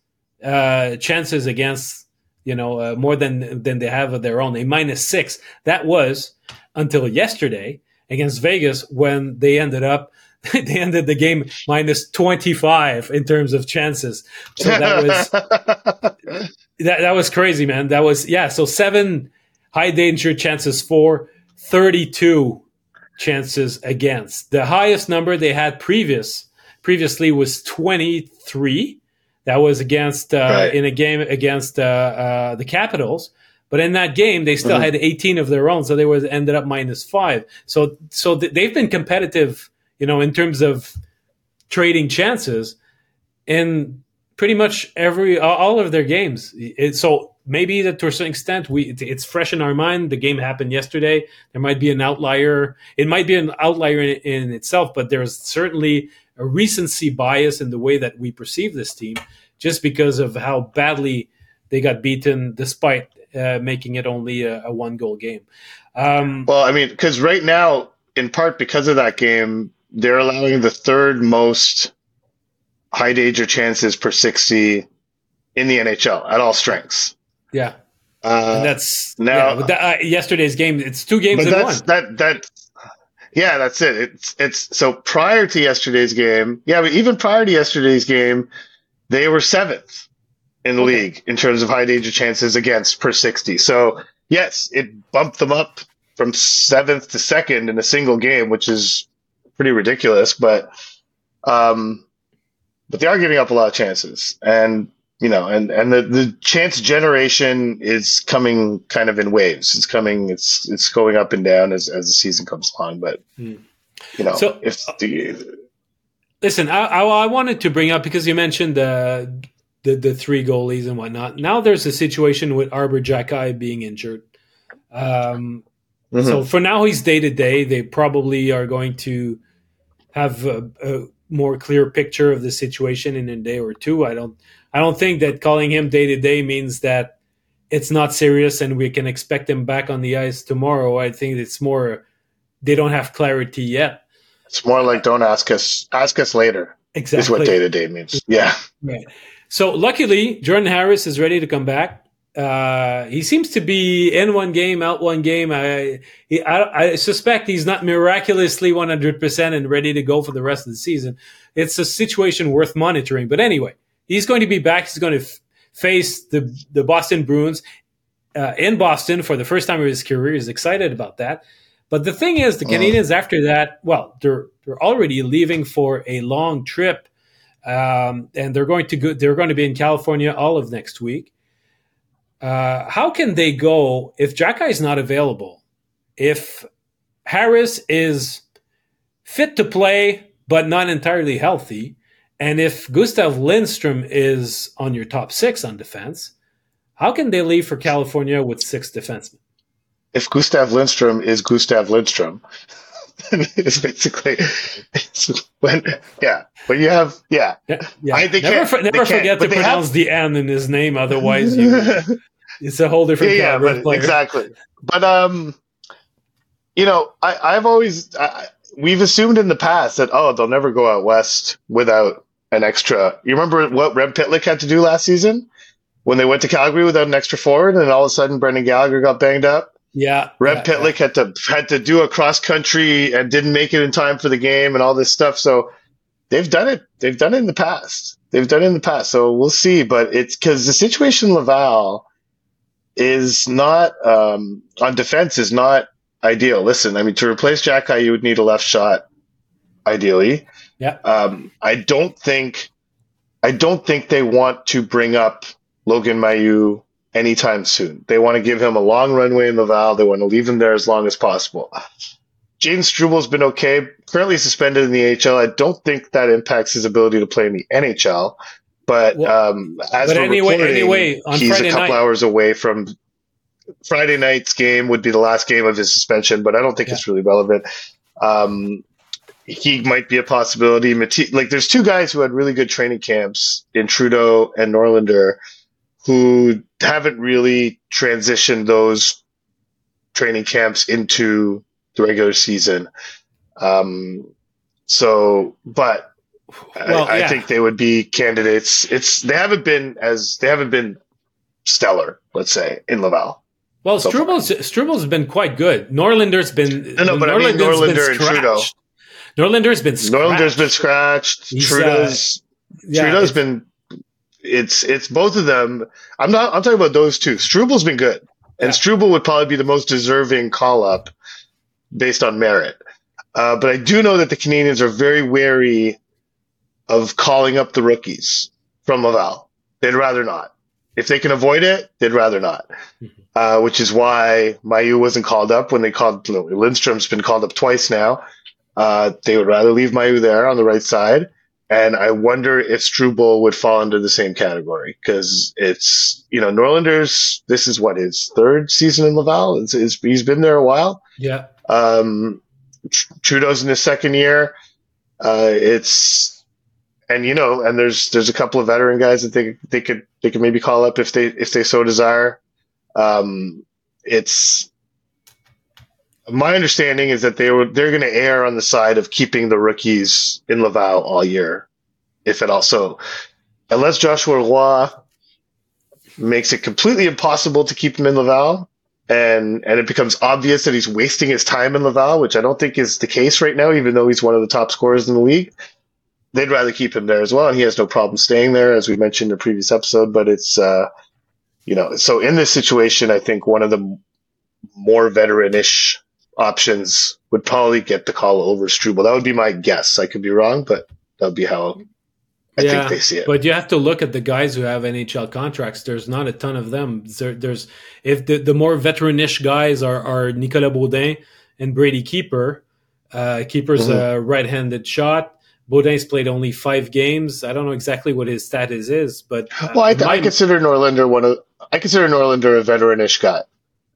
uh, chances against you know uh, more than than they have of their own. A minus six that was until yesterday against vegas when they ended up [laughs] they ended the game minus 25 in terms of chances. So that was [laughs] that, that was crazy man. That was yeah so seven high danger chances for 32 chances against. The highest number they had previous previously was 23. That was against uh, right. in a game against uh, uh, the Capitals. But in that game, they still mm-hmm. had 18 of their own, so they was ended up minus five. So so th- they've been competitive, you know, in terms of trading chances in pretty much every all of their games. It, so maybe that to a certain extent we it, it's fresh in our mind. The game happened yesterday. There might be an outlier. It might be an outlier in, in itself, but there's certainly a recency bias in the way that we perceive this team, just because of how badly they got beaten, despite uh, making it only a, a one goal game. Um, well, I mean, because right now, in part because of that game, they're allowing the third most high danger chances per 60 in the NHL at all strengths. Yeah. Uh, and that's now yeah, that, uh, yesterday's game. It's two games in one. That that yeah, that's it. It's it's so prior to yesterday's game. Yeah, but even prior to yesterday's game, they were seventh in the okay. league in terms of high danger chances against per sixty. So yes, it bumped them up from seventh to second in a single game, which is pretty ridiculous. But um, but they are giving up a lot of chances. And you know, and and the the chance generation is coming kind of in waves. It's coming. It's it's going up and down as as the season comes along. But hmm. you know, so, if the listen, I, I, I wanted to bring up because you mentioned the the the three goalies and whatnot. Now there's a situation with Arber Xhekaj being injured. Um, mm-hmm. So for now, he's day to day. They probably are going to have a, a, more clear picture of the situation in a day or two. I don't I don't think that calling him day to day means that it's not serious and we can expect him back on the ice tomorrow. I think it's more they don't have clarity yet. It's more like don't ask us ask us later. Exactly. Is what day to day means. Yeah. Right. So luckily Jordan Harris is ready to come back. Uh, he seems to be in one game, out one game. I, he, I, I suspect he's not miraculously 100% and ready to go for the rest of the season. It's a situation worth monitoring. But anyway, He's going to be back. He's going to f- face the the Boston Bruins uh, in Boston for the first time of his career. He's excited about that. But the thing is, the Canadiens uh. after that, well, they're they're already leaving for a long trip, um, and they're going to go. They're going to be in California all of next week. Uh, how can they go if Xhekaj is not available? If Harris is fit to play but not entirely healthy, and if Gustav Lindstrom is on your top six on defense, how can they leave for California with six defensemen? If Gustav Lindstrom is Gustav Lindstrom, [laughs] it's basically it's when yeah. But you have yeah. yeah, yeah. I, never for, never forget to pronounce have, the N in his name, otherwise you, [laughs] it's a whole different yeah, yeah but, exactly. But um, you know, I I've always I, we've assumed in the past that oh they'll never go out west without an extra. You remember what Rem Pitlick had to do last season when they went to Calgary without an extra forward, and all of a sudden Brendan Gallagher got banged up. Yeah, Rem yeah, Pitlick yeah. had to had to do a cross country and didn't make it in time for the game and all this stuff. So they've done it. They've done it in the past. They've done it in the past. So we'll see. But it's because the situation Laval is not um, on defense is not ideal. Listen, I mean, to replace Xhekaj, you would need a left shot, ideally. Yeah. Um, I don't think, I don't think they want to bring up Logan Mailloux anytime soon. They want to give him a long runway in Laval. They want to leave him there as long as possible. Jayden Struble's been okay. Currently suspended in the AHL. I don't think that impacts his ability to play in the NHL. But well, um, as but anyway, anyway, he's Friday a couple night. hours away from Friday night's game would be the last game of his suspension, but I don't think yeah. it's really relevant. Um, he might be a possibility. Like, there's two guys who had really good training camps in Trudeau and Norlinder who haven't really transitioned those training camps into the regular season. Um, so, but well, I, yeah. I, think they would be candidates. It's they haven't been as they haven't been stellar, let's say, in Laval. Well, so Struble's Struble's been quite good. Norlinder's been no, no, but Norlinder's I mean Norlinder and Trudeau. Norlinder's been scratched. Norlinder's been scratched. He's, Trudeau's uh, yeah, Trudeau's been. It's it's both of them. I'm not. I'm talking about those two. Struble's been good, and yeah. Struble would probably be the most deserving call up based on merit. Uh, but I do know that the Canadiens are very wary of calling up the rookies from Laval. They'd rather not. If they can avoid it, they'd rather not. Mm-hmm uh, which is why Mailloux wasn't called up when they called Lindstrom's been called up twice now. Uh, they would rather leave Mailloux there on the right side. And I wonder if Struble would fall under the same category because it's, you know, Norlinder's, this is what his third season in Laval. It's, it's, he's been there a while. Yeah. Um, Trudeau's in his second year. Uh, it's, and you know, and there's, there's a couple of veteran guys that they, they could, they could maybe call up if they, if they so desire. Um, it's my understanding is that they were they're going to err on the side of keeping the rookies in Laval all year, if at all. So unless Joshua Roy makes it completely impossible to keep him in Laval. And, and it becomes obvious that he's wasting his time in Laval, which I don't think is the case right now, even though he's one of the top scorers in the league. They'd rather keep him there as well. And he has no problem staying there, as we mentioned in the previous episode, but it's, uh, you know, so in this situation, I think one of the more veteranish options would probably get the call over Struble. That would be my guess. I could be wrong, but that would be how I yeah, think they see it. But you have to look at the guys who have NHL contracts. There's not a ton of them. There, there's if the, the more veteranish guys are, are Nicolas Beaudin and Brady Keeper. Uh, Keeper's mm-hmm. a right-handed shot. Beaudin's played only five games. I don't know exactly what his status is, but uh, well, I, th- my, I consider Norlinder one of I consider Norlinder a veteranish guy.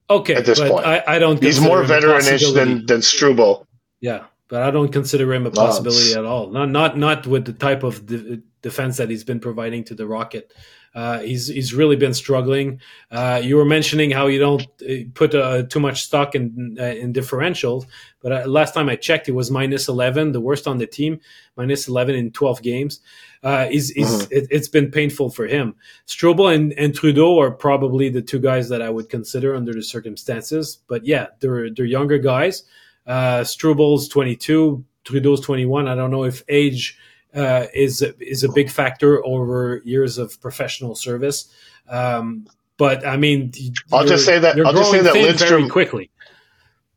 Okay, at this point, I, I don't. He's more veteranish than than Struble. Yeah, but I don't consider him a possibility at all. Not not not with the type of de- defense that he's been providing to the Rocket. Uh, he's he's really been struggling. Uh, you were mentioning how you don't uh, put uh, too much stock in uh, in differentials, but uh, last time I checked, he was minus eleven, the worst on the team, minus eleven in twelve games. he's, he's mm-hmm. it, has been painful for him. Struble and, and Trudeau are probably the two guys that I would consider under the circumstances. But yeah, they're they're younger guys. Uh, Struble's 22, Trudeau's 21. I don't know if age uh, is is a big factor over years of professional service. Um, but I mean, I'll just say that I'll just say that Lindstrom quickly.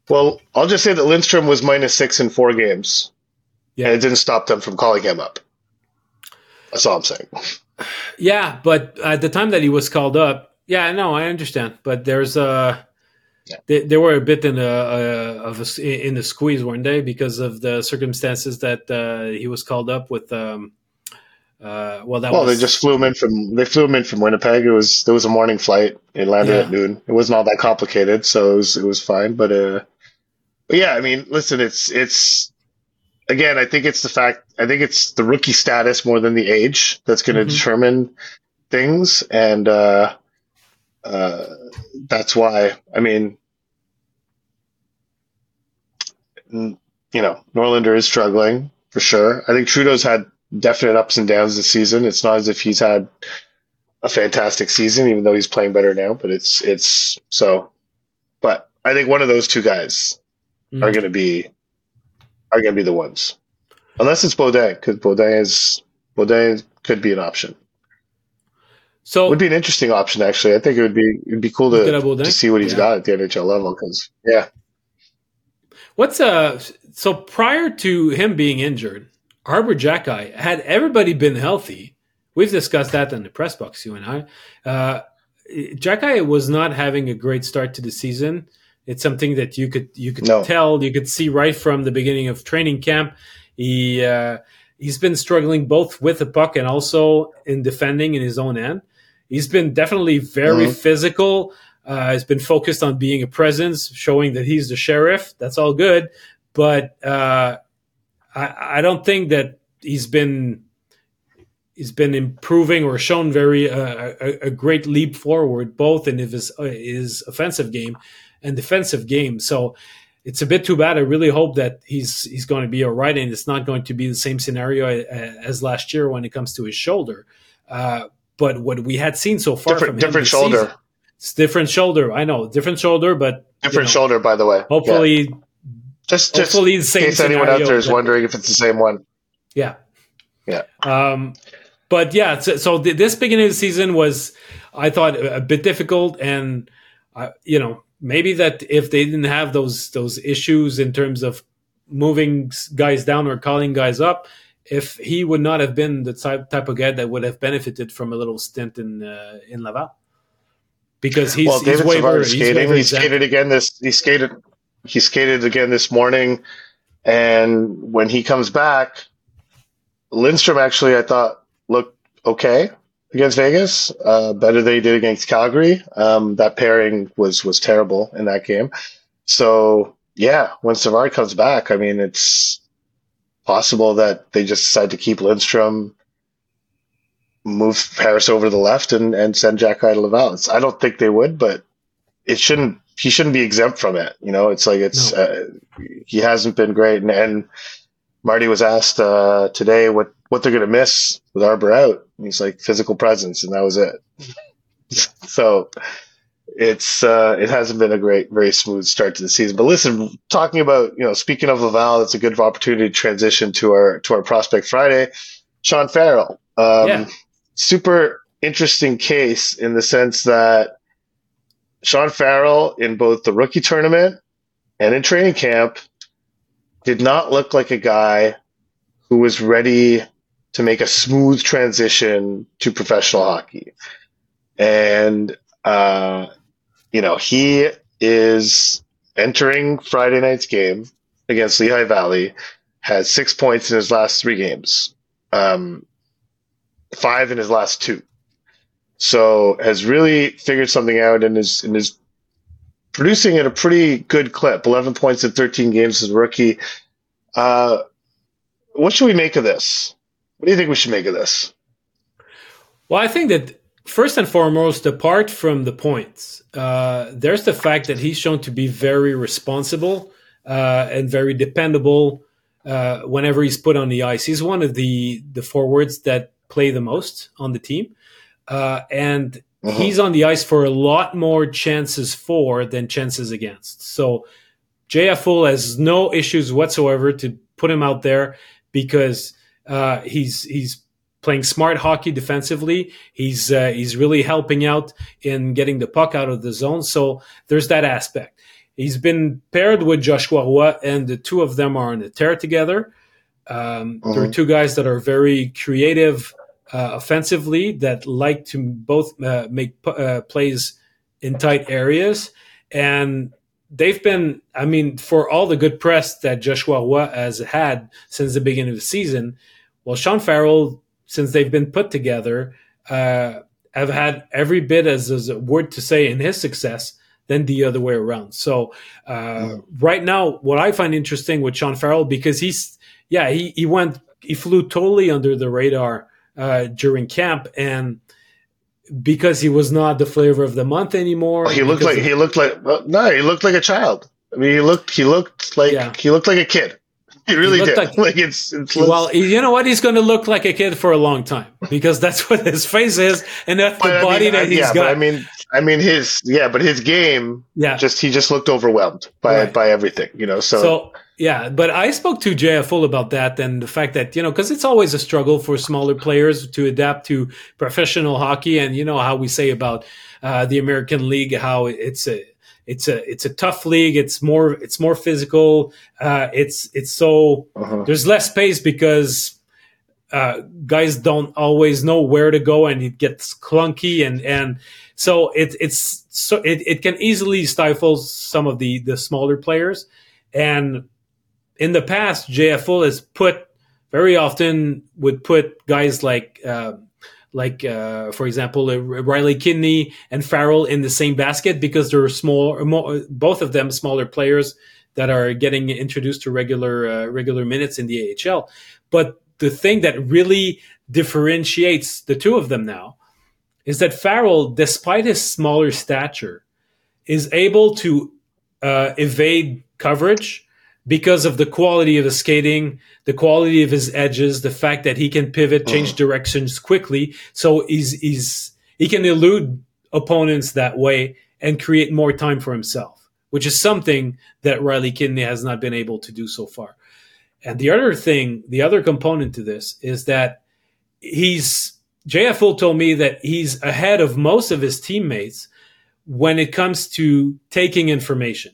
Well, I'll just say that Lindstrom was minus six in four games, yeah. and it didn't stop them from calling him up. That's all I'm saying. [sighs] Yeah, but at the time that he was called up, yeah, no, I understand. But there's a yeah. They, they were a bit in a, a of a, in the squeeze, weren't they? Because of the circumstances that uh, he was called up with. Um, uh, well, that well, was... they just flew him in from they flew him in from Winnipeg. It was there was a morning flight. It landed yeah. at noon. It wasn't all that complicated, so it was it was fine. But uh, but yeah, I mean, listen, it's it's again, I think it's the fact. I think it's the rookie status more than the age that's going to mm-hmm. determine things, and uh, uh, that's why, I mean, you know, Norlinder is struggling for sure. I think Trudeau's had definite ups and downs this season. It's not as if he's had a fantastic season, even though he's playing better now. But it's it's so. But I think one of those two guys mm. are going to be are going to be the ones, unless it's Beaudin, because Beaudin is Beaudin could be an option. So it would be an interesting option, actually. I think it would be it'd be cool to, to see what he's yeah. got at the NHL level. Because yeah, what's uh so prior to him being injured, Arber Xhekaj had everybody been healthy. We've discussed that in the press box, you and I. Uh, Xhekaj was not having a great start to the season. It's something that you could you could no. tell, you could see right from the beginning of training camp. He uh, he's been struggling both with the puck and also in defending in his own end. He's been definitely very mm-hmm. physical. Uh, he's been focused on being a presence, showing that he's the sheriff. That's all good, but uh, I, I, don't think that he's been he's been improving or shown very uh, a, a, great leap forward, both in his uh, his offensive game and defensive game. So it's a bit too bad. I really hope that he's he's going to be all right, and it's not going to be the same scenario uh, as last year when it comes to his shoulder. Uh, but what we had seen so far different, from different shoulder. Season, it's different shoulder. I know different shoulder, but different you know, shoulder. By the way, hopefully, yeah. just just hopefully the same in case anyone out there is wondering if it's the same one. Yeah, yeah. Um, but yeah, so, so this beginning of the season was, I thought, a bit difficult, and uh, you know, maybe that if they didn't have those those issues in terms of moving guys down or calling guys up, if he would not have been the type type of guy that would have benefited from a little stint in uh, in Laval, because he's well, he's David waiver, skating. he skated again this. He skated. He skated again this morning, and when he comes back, Lindstrom actually I thought looked okay against Vegas, uh, better than he did against Calgary. Um, that pairing was was terrible in that game. So yeah, when Savard comes back, I mean it's possible that they just decide to keep Lindstrom, move Harris over to the left, and, and send Xhekaj to Laval. It's, I don't think they would, but it shouldn't. He shouldn't be exempt from it. You know, it's like it's no. uh, he hasn't been great, and, and Marty was asked uh, today what what they're going to miss with Arber out. And he's like physical presence, and that was it. [laughs] so it's uh, it hasn't been a great, very smooth start to the season. But listen, talking about you know, speaking of Laval, it's a good opportunity to transition to our to our prospect Friday. Sean Farrell, um, yeah. super interesting case in the sense that Sean Farrell in both the rookie tournament and in training camp did not look like a guy who was ready to make a smooth transition to professional hockey. And, uh, you know, he is entering Friday night's game against Lehigh Valley, has six points in his last three games, um, five in his last two. So has really figured something out and is and is producing at a pretty good clip. Eleven points in thirteen games as a rookie. Uh, what should we make of this? What do you think we should make of this? Well, I think that first and foremost, apart from the points, uh, there's the fact that he's shown to be very responsible uh, and very dependable uh, whenever he's put on the ice. He's one of the the forwards that play the most on the team, uh, and uh-huh. he's on the ice for a lot more chances for than chances against. So JF has no issues whatsoever to put him out there because uh, he's he's playing smart hockey defensively. He's uh, he's really helping out in getting the puck out of the zone. So there's that aspect. He's been paired with Joshua Roy, and the two of them are on the tear together. Um, uh-huh. They're two guys that are very creative uh, offensively, that like to both uh, make uh, plays in tight areas, and they've been. I mean, for all the good press that Joshua Roy has had since the beginning of the season, well, Sean Farrell, since they've been put together, uh, have had every bit as, as a word to say in his success than the other way around. So uh, mm. right now, what I find interesting with Sean Farrell because he's yeah he he went he flew totally under the radar uh, during camp and because he was not the flavor of the month anymore. He looked like he looked like well, no, he looked like a child. I mean, he looked he looked like yeah. he looked like a kid. He really he did. Like, like it's, it's well, you know what? He's going to look like a kid for a long time because that's what his face is, and that's the body mean, that he's yeah, got. I mean, I mean his yeah, but his game, yeah, just he just looked overwhelmed by right. by everything, you know. So, so yeah, but I spoke to JFL about that and the fact that you know because it's always a struggle for smaller players to adapt to professional hockey, and you know how we say about uh, the American League, how it's a it's a it's a tough league. It's more it's more physical. Uh, it's it's so uh-huh. there's less space because uh, guys don't always know where to go and it gets clunky and and so it, it's so it, it can easily stifle some of the the smaller players and in the past JFL has put very often would put guys like uh, like uh, for example uh, Riley Kidney and Farrell in the same basket because they're small more, both of them smaller players that are getting introduced to regular uh, regular minutes in the AHL but the thing that really differentiates the two of them now is that Farrell, despite his smaller stature, is able to uh, evade coverage because of the quality of his skating, the quality of his edges, the fact that he can pivot, change uh-huh. directions quickly. So he's he's he can elude opponents that way and create more time for himself, which is something that Riley Kidney has not been able to do so far. And the other thing, the other component to this is that he's JFL told me that he's ahead of most of his teammates when it comes to taking information.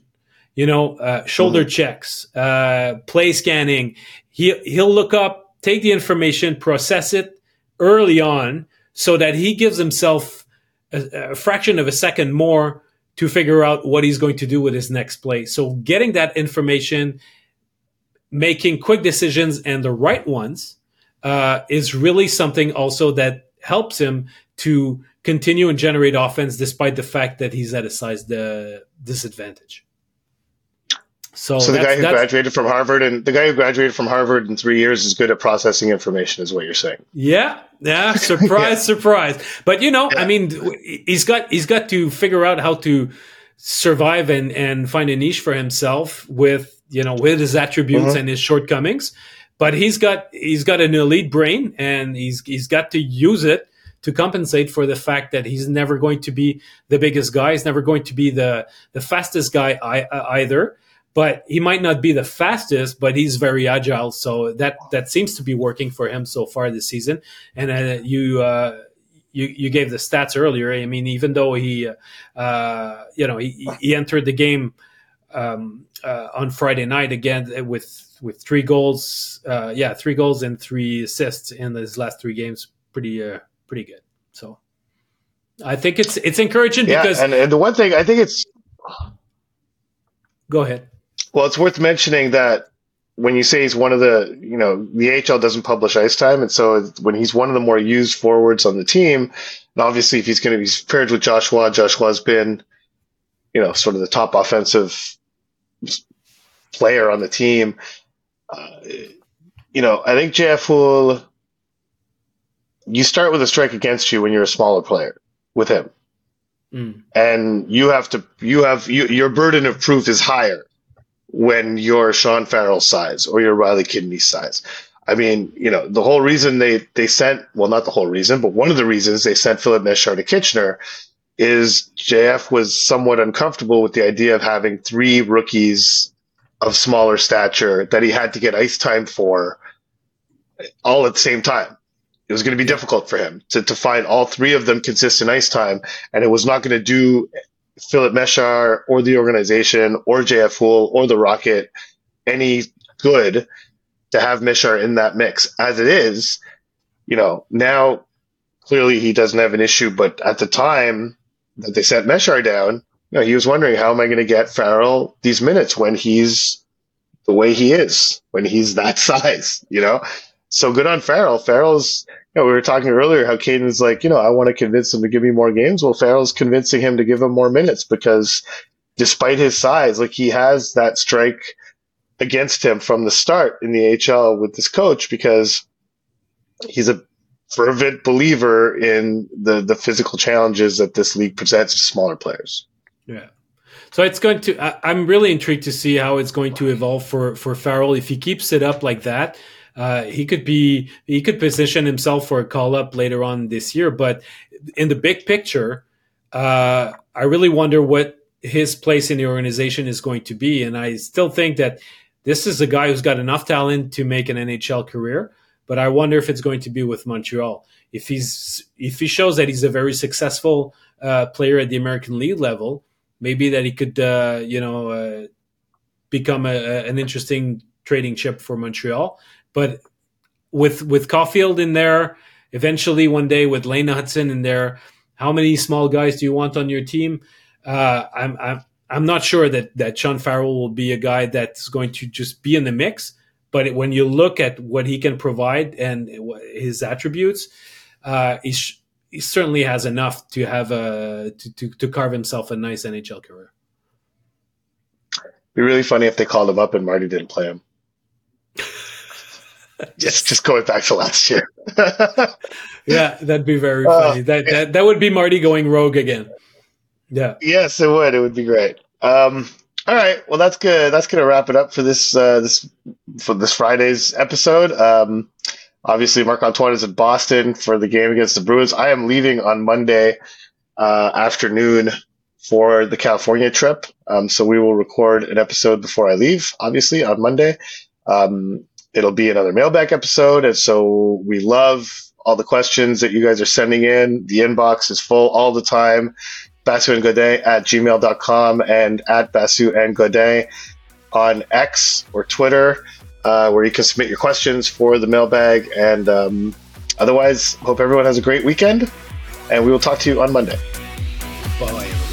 You know, uh, shoulder mm-hmm. checks, uh, play scanning. He he'll look up, take the information, process it early on, so that he gives himself a, a fraction of a second more to figure out what he's going to do with his next play. So getting that information making quick decisions and the right ones uh, is really something also that helps him to continue and generate offense despite the fact that he's at a size uh, disadvantage. So, so the guy who graduated from Harvard and the guy who graduated from Harvard in three years is good at processing information, is what you're saying. Yeah, yeah. [laughs] Surprise, yeah. surprise. But you know, yeah. I mean, he's got he's got to figure out how to survive and and find a niche for himself with you know, with his attributes uh-huh. and his shortcomings. But he's got he's got an elite brain, and he's he's got to use it to compensate for the fact that he's never going to be the biggest guy. He's never going to be the the fastest guy either. But he might not be the fastest, but he's very agile. So that that seems to be working for him so far this season. And uh, you. Uh, you, you gave the stats earlier. I mean, even though he, uh, you know, he, he entered the game um, uh, on Friday night again with with three goals. Uh, yeah, three goals and three assists in his last three games. Pretty uh, pretty good. So I think it's it's encouraging yeah, because and, and the one thing I think it's go ahead. Well, it's worth mentioning that when you say he's one of the, you know, the HL doesn't publish ice time, and so when he's one of the more used forwards on the team, and obviously if he's going to be paired with Joshua, Joshua's been, you know, sort of the top offensive player on the team. Uh, you know, I think JF will. You start with a strike against you when you're a smaller player with him, mm. and you have to. You have you, your burden of proof is higher when you're Sean Farrell size or you're Riley Kidney size. I mean, you know, the whole reason they, they sent, well, not the whole reason, but one of the reasons they sent Filip Mesar to Kitchener is JF was somewhat uncomfortable with the idea of having three rookies of smaller stature that he had to get ice time for all at the same time. It was going to be difficult for him to, to find all three of them consistent ice time, and it was not going to do Filip Mesar or the organization or JF Houle or the Rocket any good to have Mesar in that mix. As it is, you know, now clearly he doesn't have an issue, but at the time that they sent Mesar down, you know, he was wondering how am I going to get Farrell these minutes when he's the way he is, when he's that [laughs] size, you know? So good on Farrell. Farrell's know, we were talking earlier how Cayden's like, you know, I want to convince him to give me more games. Well, Farrell's convincing him to give him more minutes because despite his size, like he has that strike against him from the start in the HL with this coach because he's a fervent believer in the the physical challenges that this league presents to smaller players. Yeah. So it's going to. I, am really intrigued to see how it's going to evolve for for Farrell if he keeps it up like that. Uh, he could be he could position himself for a call up later on this year. But in the big picture, uh, I really wonder what his place in the organization is going to be. And I still think that this is a guy who's got enough talent to make an NHL career. But I wonder if it's going to be with Montreal. If he's if he shows that he's a very successful uh, player at the American League level, maybe that he could uh, you know uh, become a, a, an interesting trading chip for Montreal. But with with Caufield in there, eventually one day with Lane Hutson in there, how many small guys do you want on your team? Uh, I'm I'm I'm not sure that that Sean Farrell will be a guy that's going to just be in the mix. But when you look at what he can provide and his attributes, uh, he certainly has enough to have a to, to, to carve himself a nice NHL career. Be really funny if they called him up and Marty didn't play him. [laughs] just just going back to last year. [laughs] yeah, that'd be very uh, funny. Uh, that, that that would be Marty going rogue again. Yeah. Yes, it would. It would be great. Um, all right. Well, that's good. That's going to wrap it up for this uh, this for this Friday's episode. Um, obviously, Marc Antoine is in Boston for the game against the Bruins. I am leaving on Monday uh, afternoon for the California trip. Um, so we will record an episode before I leave, obviously on Monday. Um, it'll be another mailbag episode. And so we love all the questions that you guys are sending in. The inbox is full all the time. Basu and Godin at gmail.com and at Basu and Godin on X or Twitter, uh, where you can submit your questions for the mailbag. And um, otherwise, hope everyone has a great weekend. And we will talk to you on Monday. Bye.